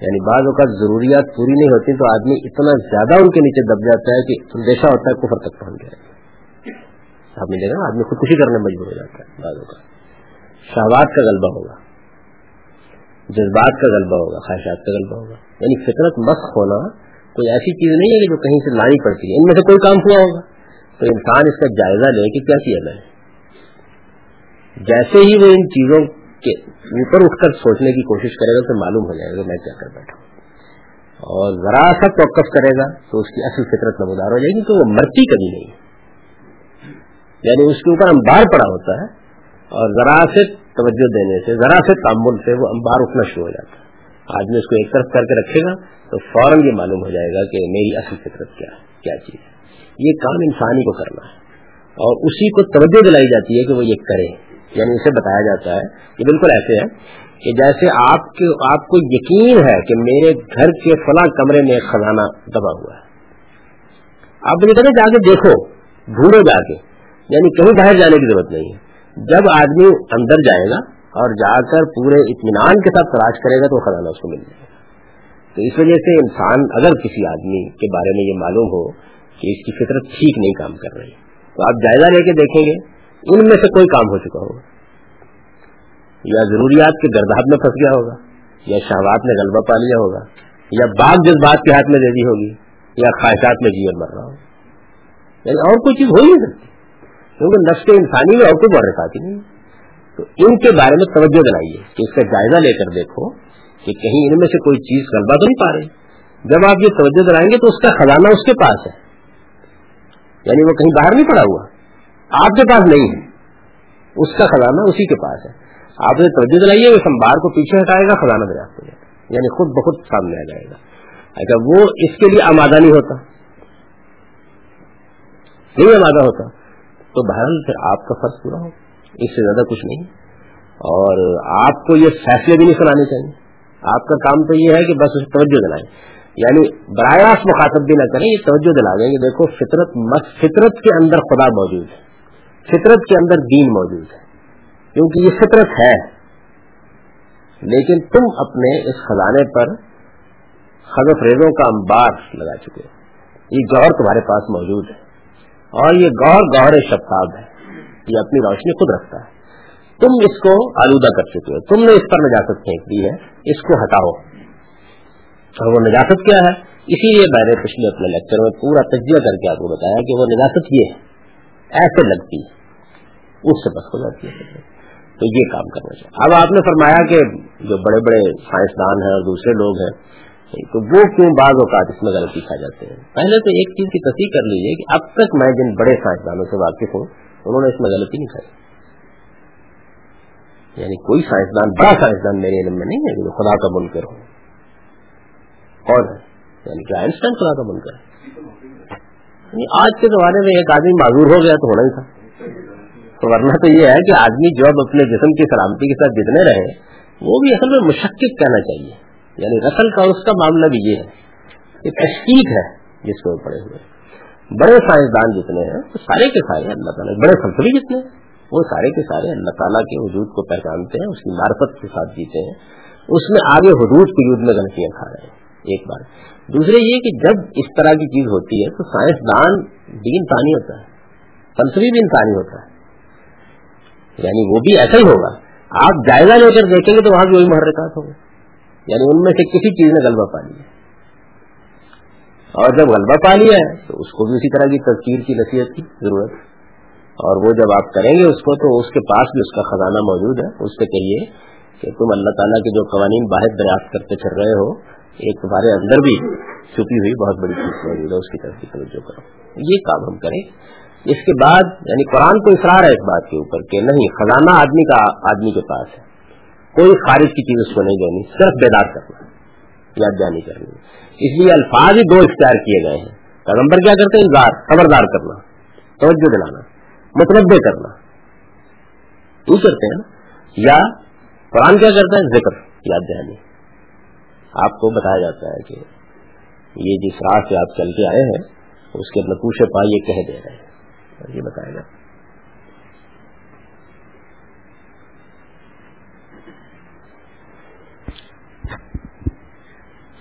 یعنی بعض اوقات ضروریات پوری نہیں ہوتی تو آدمی اتنا زیادہ ان کے نیچے دب جاتا ہے کہ اندیشہ ہوتا ہے کفر تک پہنچ جائے۔ آپ نے دیکھا، آدمی خودکشی کرنے مجبور ہو جاتا ہے بعض اوقات۔ شہبات کا غلبہ ہوگا، جذبات کا غلبہ ہوگا، خواہشات کا غلبہ ہوگا۔ یعنی فطرت مست ہونا کوئی ایسی چیز نہیں ہے کہ جو کہیں سے لانی پڑتی ہے۔ ان میں سے کوئی کام ہوا ہوگا۔ تو انسان اس کا جائزہ لے کہ کیا کیا جائے؟ جیسے ہی وہ ان چیزوں کے اوپر اٹھ کر سوچنے کی کوشش کرے گا تو معلوم ہو جائے گا میں کیا کر بیٹھا ہوں۔ اور ذرا سا توقف کرے گا تو اس کی اصل فطرت نمودار ہو جائے گی تو وہ مرتی کبھی نہیں۔ یعنی اس کے اوپر امبار پڑا ہوتا ہے اور ذرا سے توجہ دینے سے، ذرا سے تعمل سے وہ امبار اٹھنا شروع ہو جاتا ہے۔ آدمی اس کو ایک طرف کر کے رکھے گا تو فوراً یہ معلوم ہو جائے گا کہ میری اصل فطرت کیا ہے، کیا چیز ہے۔ یہ کام انسانی کو کرنا ہے اور اسی کو توجہ دلائی جاتی ہے کہ وہ یہ کرے۔ یعنی اسے بتایا جاتا ہے یہ بالکل ایسے ہے کہ جیسے آپ کے آپ کو یقین ہے کہ میرے گھر کے فلاں کمرے میں ایک خزانہ دبا ہوا ہے۔ آپ مجھے کہتے جا کے دیکھو، ڈھونڈو جا کے۔ یعنی کہیں باہر جانے کی ضرورت نہیں ہے۔ جب آدمی اندر جائے گا اور جا کر پورے اطمینان کے ساتھ تلاش کرے گا تو خزانہ اس کو مل جائے گا۔ تو اس وجہ سے انسان اگر کسی آدمی کے بارے میں یہ معلوم ہو کہ اس کی فطرت ٹھیک نہیں کام کر رہی، تو آپ جائزہ لے کے دیکھیں گے۔ ان میں سے کوئی کام ہو چکا ہوگا۔ یا ضروریات کے گرداب میں پھنس گیا ہوگا، یا شہوات میں غلبہ پا لیا ہوگا، یا باغ جذبات کے ہاتھ میں دے دی ہوگی، یا خواہشات میں جیون مر رہا ہوگا۔ یعنی اور کوئی چیز ہو ہی نہیں سکتی۔ کیونکہ نفس انسانی میں اور کوئی محرک آتی نہیں۔ تو ان کے بارے میں توجہ دلائیے کہ اس کا جائزہ لے کر دیکھو کہ کہیں ان میں سے کوئی چیز غلبہ تو نہیں پا رہی۔ جب آپ یہ توجہ دلائیں گے تو اس کا خزانہ اس کے پاس ہے۔ یعنی وہ کہیں باہر نہیں پڑا ہوا۔ آپ کے پاس نہیں ہے۔ اس کا خزانہ اسی کے پاس ہے۔ آپ نے توجہ دلائیے وہ سمبار کو پیچھے ہٹائے گا، خزانہ دریافت ہو جائے گا۔ یعنی خود بخود سامنے آ جائے گا۔ اچھا وہ اس کے لیے آمادہ نہیں ہوتا، نہیں آمادہ ہوتا، تو بہرحال پھر آپ کا فرض پورا ہو۔ اس سے زیادہ کچھ نہیں۔ اور آپ کو یہ فیصلے بھی نہیں سنانے چاہیے۔ آپ کا کام تو یہ ہے کہ بس اسے توجہ دلائیں۔ یعنی براہ راست مخاطب بھی نہ کریں، یہ توجہ دلا دیں کہ دیکھو، فطرت فطرت کے اندر خدا موجود ہے۔ فطرت کے اندر دین موجود ہے، کیونکہ یہ فطرت ہے۔ لیکن تم اپنے اس خزانے پر حضف ریزوں کا انبار لگا چکے یہ گور تمہارے پاس موجود ہے۔ اور یہ گور گور شفتاب ہے۔ یہ اپنی روشنی خود رکھتا ہے۔ تم اس کو آلودہ کر چکے ہو۔ تم نے اس پر نجاست پھینک دی ہے۔ اس کو ہٹاؤ۔ اور وہ نجاست کیا ہے؟ اسی لیے میں نے پچھلے اپنے لیکچر میں پورا تجزیہ کر کے آپ کو بتایا کہ وہ نجاست یہ ہے۔ ایسے لگتی ہے اس سے بس ہو جاتی ہے۔ تو یہ کام کرنا چاہیے۔ اب آپ نے فرمایا کہ جو بڑے بڑے سائنسدان ہیں اور دوسرے لوگ ہیں، تو وہ کیوں بعض اوقات اس میں غلطی کھا جاتے ہیں؟ پہلے تو ایک چیز کی تصدیق کر لیجیے کہ اب تک میں جن بڑے سائنسدانوں سے واقف ہوں، انہوں نے اس میں غلطی نہیں کھائی۔ یعنی کوئی سائنسدان، بڑا سائنسدان میرے علم میں نہیں ہے جو خدا کا منکر ہو۔ کون ہے یعنی کہ آئنسٹائن خدا کا منکر ہے۔ آج کے زمانے میں ایک آدمی معذور ہو گیا تو ہونا ہی تھا۔ تو ورنہ تو یہ ہے کہ آدمی جو اب اپنے جسم کی سلامتی کے ساتھ جتنے رہے، وہ بھی اصل میں مشقت کہنا چاہیے۔ یعنی رسل کا اس کا معاملہ بھی یہ ہے کہ تشکیق ہے جس کو پڑے ہوئے۔ بڑے سائنسدان جتنے ہیں، وہ سارے کے سارے اللہ تعالیٰ بڑے فلسفی جتنے ہیں، وہ سارے کے سارے اللہ تعالیٰ کے وجود کو پہچانتے ہیں، اس کی معرفت کے ساتھ جیتے ہیں۔ اس میں آگے حدود کی یوز میں غلطیاں کھا رہے ہیں۔ ایک بار۔ دوسرے یہ کہ جب اس طرح کی چیز ہوتی ہے تو سائنسدان بھی انسانی ہوتا ہے، فلسفی بھی انسانی ہوتا ہے۔ یعنی وہ بھی ایسا ہی ہوگا۔ آپ جائزہ لے کر دیکھیں گے تو وہاں بھی وہی محرکات ہوں گے۔ یعنی ان میں سے کسی چیز نے غلبہ پا لیا۔ اور جب غلبہ پا لیا ہے تو اس کو بھی اسی طرح کی تذکیر کی نصیحت کی ضرورت اور وہ جب آپ کریں گے اس کو تو اس کے پاس بھی اس کا خزانہ موجود ہے۔ اس سے کہیے کہ تم اللہ تعالیٰ کے جو قوانین باہر دریافت کرتے چل رہے ہو ایک تمہارے اندر بھی چھپی ہوئی بہت بڑی چیز موجود ہے اس کی طرف توجہ کرو۔ یہ کام ہم کریں۔ اس کے بعد یعنی قرآن کو اصرار ہے اس بات کے اوپر کہ نہیں، خزانہ آدمی کا، آدمی کے پاس ہے۔ کوئی خارج کی چیز اس کو نہیں دینی صرف بیدار کرنا، یاد جانی کرنی۔ اس لیے الفاظ ہی دو اختیار کیے گئے ہیں۔ پیغمبر کیا کرتے ہیں؟ خبردار کرنا، توجہ دلانا متنوع کرنا۔ یہ کرتے ہیں یا قرآن کیا کرتا ہے؟ ذکر، یاد دہانی آپ کو بتایا جاتا ہے کہ یہ جس راہ سے آپ چل کے آئے ہیں، اس کے نقوش پا یہ کہہ دے رہے ہیں۔ یہ بتایا جاتا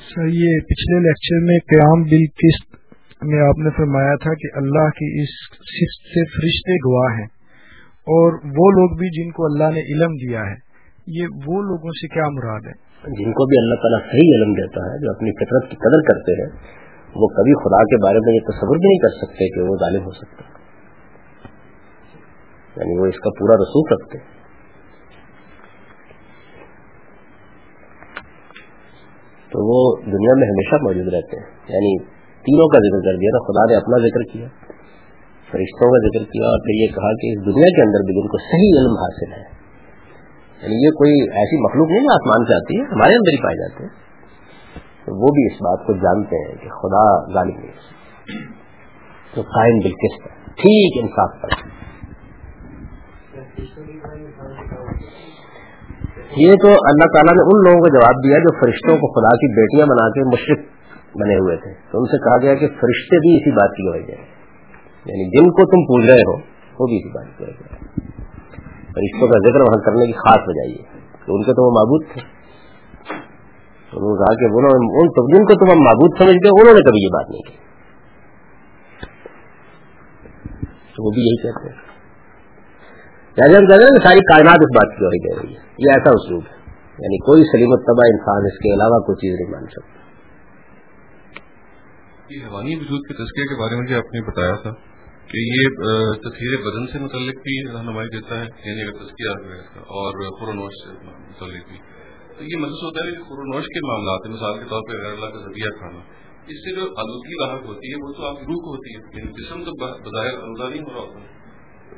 سر، یہ پچھلے لیکچر میں قیام بل قسط میں آپ نے فرمایا تھا کہ اللہ کی اس صفت سے فرشتے گواہ ہیں۔ اور وہ لوگ بھی جن کو اللہ نے علم دیا ہے، یہ وہ لوگوں سے کیا مراد ہے؟ جن کو بھی اللہ تعالیٰ صحیح علم دیتا ہے، جو اپنی فطرت کی قدر کرتے ہیں، وہ کبھی خدا کے بارے میں یہ تصور بھی نہیں کر سکتے کہ وہ ظالم ہو سکتے یعنی وہ اس کا پورا رسوخ رکھتے تو وہ دنیا میں ہمیشہ موجود رہتے ہیں۔ یعنی تینوں کا ذکر کر دیا تھا، خدا نے اپنا ذکر کیا، فرشتوں کا ذکر کیا، اور پھر یہ کہا کہ اس دنیا کے اندر بھی جن کو صحیح علم حاصل ہے یعنی یہ کوئی ایسی مخلوق نہیں آسمان سے آتی ہے، ہمارے اندر ہی پائے جاتے ہیں تو وہ بھی اس بات کو جانتے ہیں کہ خدا غالب نہیں تو قائم بالکش ٹھیک انصاف پر۔ یہ تو اللہ تعالیٰ نے ان لوگوں کو جواب دیا جو فرشتوں کو خدا کی بیٹیاں بنا کے مشرق بنے ہوئے تھے۔ تو ان سے کہا گیا کہ فرشتے بھی اسی بات کی وجہ یعنی جن کو تم پوچھ رہے ہو، وہ بھی اسی بات کی وجہ فرشتوں کا ذکر وہاں کرنے کی خاص وجہ یہ کہ ان کے تو وہ معبود تھے۔ انہوں نے کہا کہ ان جن کو تم ہم معبود سمجھتے انہوں نے کبھی یہ بات نہیں کی۔ تو وہ بھی یہی کہتے ہیں۔ یعنی ہم کہتے ہیں ساری کائنات اس بات کی وجہ دے رہی ہے، یہ ایسا اسلوب ہے۔ یعنی کوئی سلیمت تباہ انسان اس کے علاوہ کوئی چیز نہیں مان سکتا۔ یہ حیوانی وجود کے تذکرے کے بارے میں جو آپ نے بتایا تھا۔ کہ یہ تصویر بدن سے متعلق بھی رہنمائی دیتا ہے یعنی اگر تذکیہ اور قرنوش سے متعلق بھی تو یہ محسوس ہوتا ہے کہ قرنوش کے معاملات مثال کے طور پہ غیر اللہ کا ذریعہ کھانا۔ اس سے جو آلودگی لاحق ہوتی ہے، وہ تو آپ روح ہوتی ہے یعنی جسم تو بظاہر آلودہ نہیں ہو رہا ہوتا۔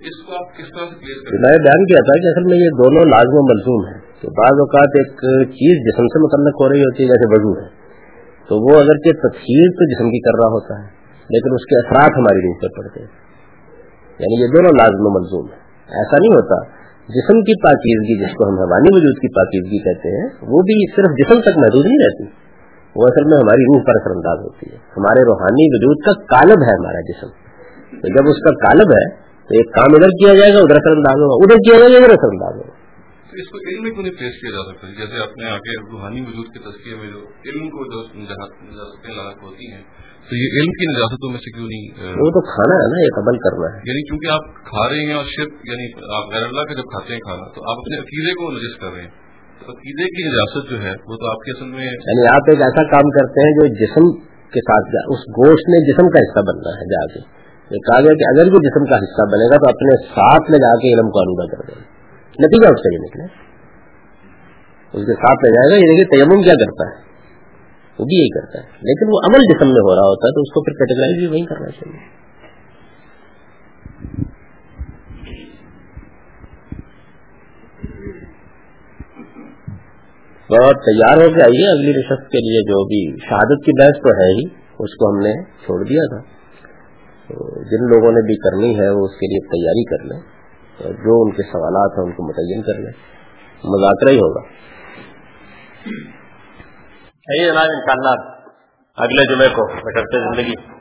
اس کو آپ کس طرح سے کلیئر کریں میں بیان کیا تھا کہ اصل میں یہ دونوں لازم و ملزوم ہیں۔ کہ بعض اوقات ایک چیز جسم سے متعلق ہو رہی ہوتی ہے، جیسے وضو ہے۔ تو وہ اگرچہ تفصیل تو جسم کی کر رہا ہوتا ہے۔ لیکن اس کے اثرات ہماری روح پر پڑتے ہیں۔ یعنی یہ دونوں لازم و ملزوم ہے ایسا نہیں ہوتا۔ جسم کی پاکیزگی، جس کو ہم حوانی وجود کی پاکیزگی کہتے ہیں، وہ بھی صرف جسم تک محدود نہیں رہتی۔ وہ اصل میں ہماری روح پر اثر انداز ہوتی ہے۔ ہمارے روحانی وجود کا کالب ہے ہمارا جسم۔ تو جب اس کا کالب ہے، تو ایک کام ادھر کیا جائے گا، ادھر اثر انداز ہوگا۔ ادھر کیا جائے گا، ادھر اثر انداز ہوگا۔ اس کو علم میں کیوں نہیں پیش کیا جا سکتا؟ جیسے اپنے آگے روحانی وجود کے تذکیے میں جو علم کو جو نجاستیں ہوتی ہیں تو یہ علم کی نجاستوں میں سے کیوں نہیں وہ تو کھانا ہے نا ایک عمل کرنا ہے۔ یعنی چونکہ آپ کھا رہے ہیں اور شرک یعنی آپ غیر اللہ کا جب کھاتے ہیں کھانا تو آپ اپنے عقیدے کو نجس کر رہے ہیں۔ تو عقیدے کی نجاست جو ہے وہ تو آپ کے اصل میں یعنی آپ ایک ایسا کام کرتے ہیں جو جسم کے ساتھ اس گوشت میں جسم کا حصہ بننا ہے جا کے۔ یہ کہا گیا کہ اگر بھی جسم کا حصہ بنے گا تو اپنے ساتھ میں جا کے علم کو آلودہ کر دیں نتیجہ اس کا یہ نکلے اس کے ساتھ لے جائے گا یہ دیکھیے تیمم کیا کرتا ہے۔ وہ بھی یہی کرتا ہے۔ لیکن وہ عمل جسم میں ہو رہا ہوتا ہے تو اس کو پھر کیٹیگرائز بھی وہی کرنا چاہیے۔ بہت تیار ہو کے آئیے۔ اگلی نشست کے لیے جو بھی شہادت کی بحث تو ہے ہی، اس کو ہم نے چھوڑ دیا تھا۔ جن لوگوں نے بھی کرنی ہے، وہ اس کے لیے تیاری کر لیں۔ جو ان کے سوالات ہیں، ان کو متعین کر لیں۔ مذاکرہ ہی ہوگا۔ جناب ان شاء اللہ۔ اگلے جمعے کو۔ بٹرتے زندگی۔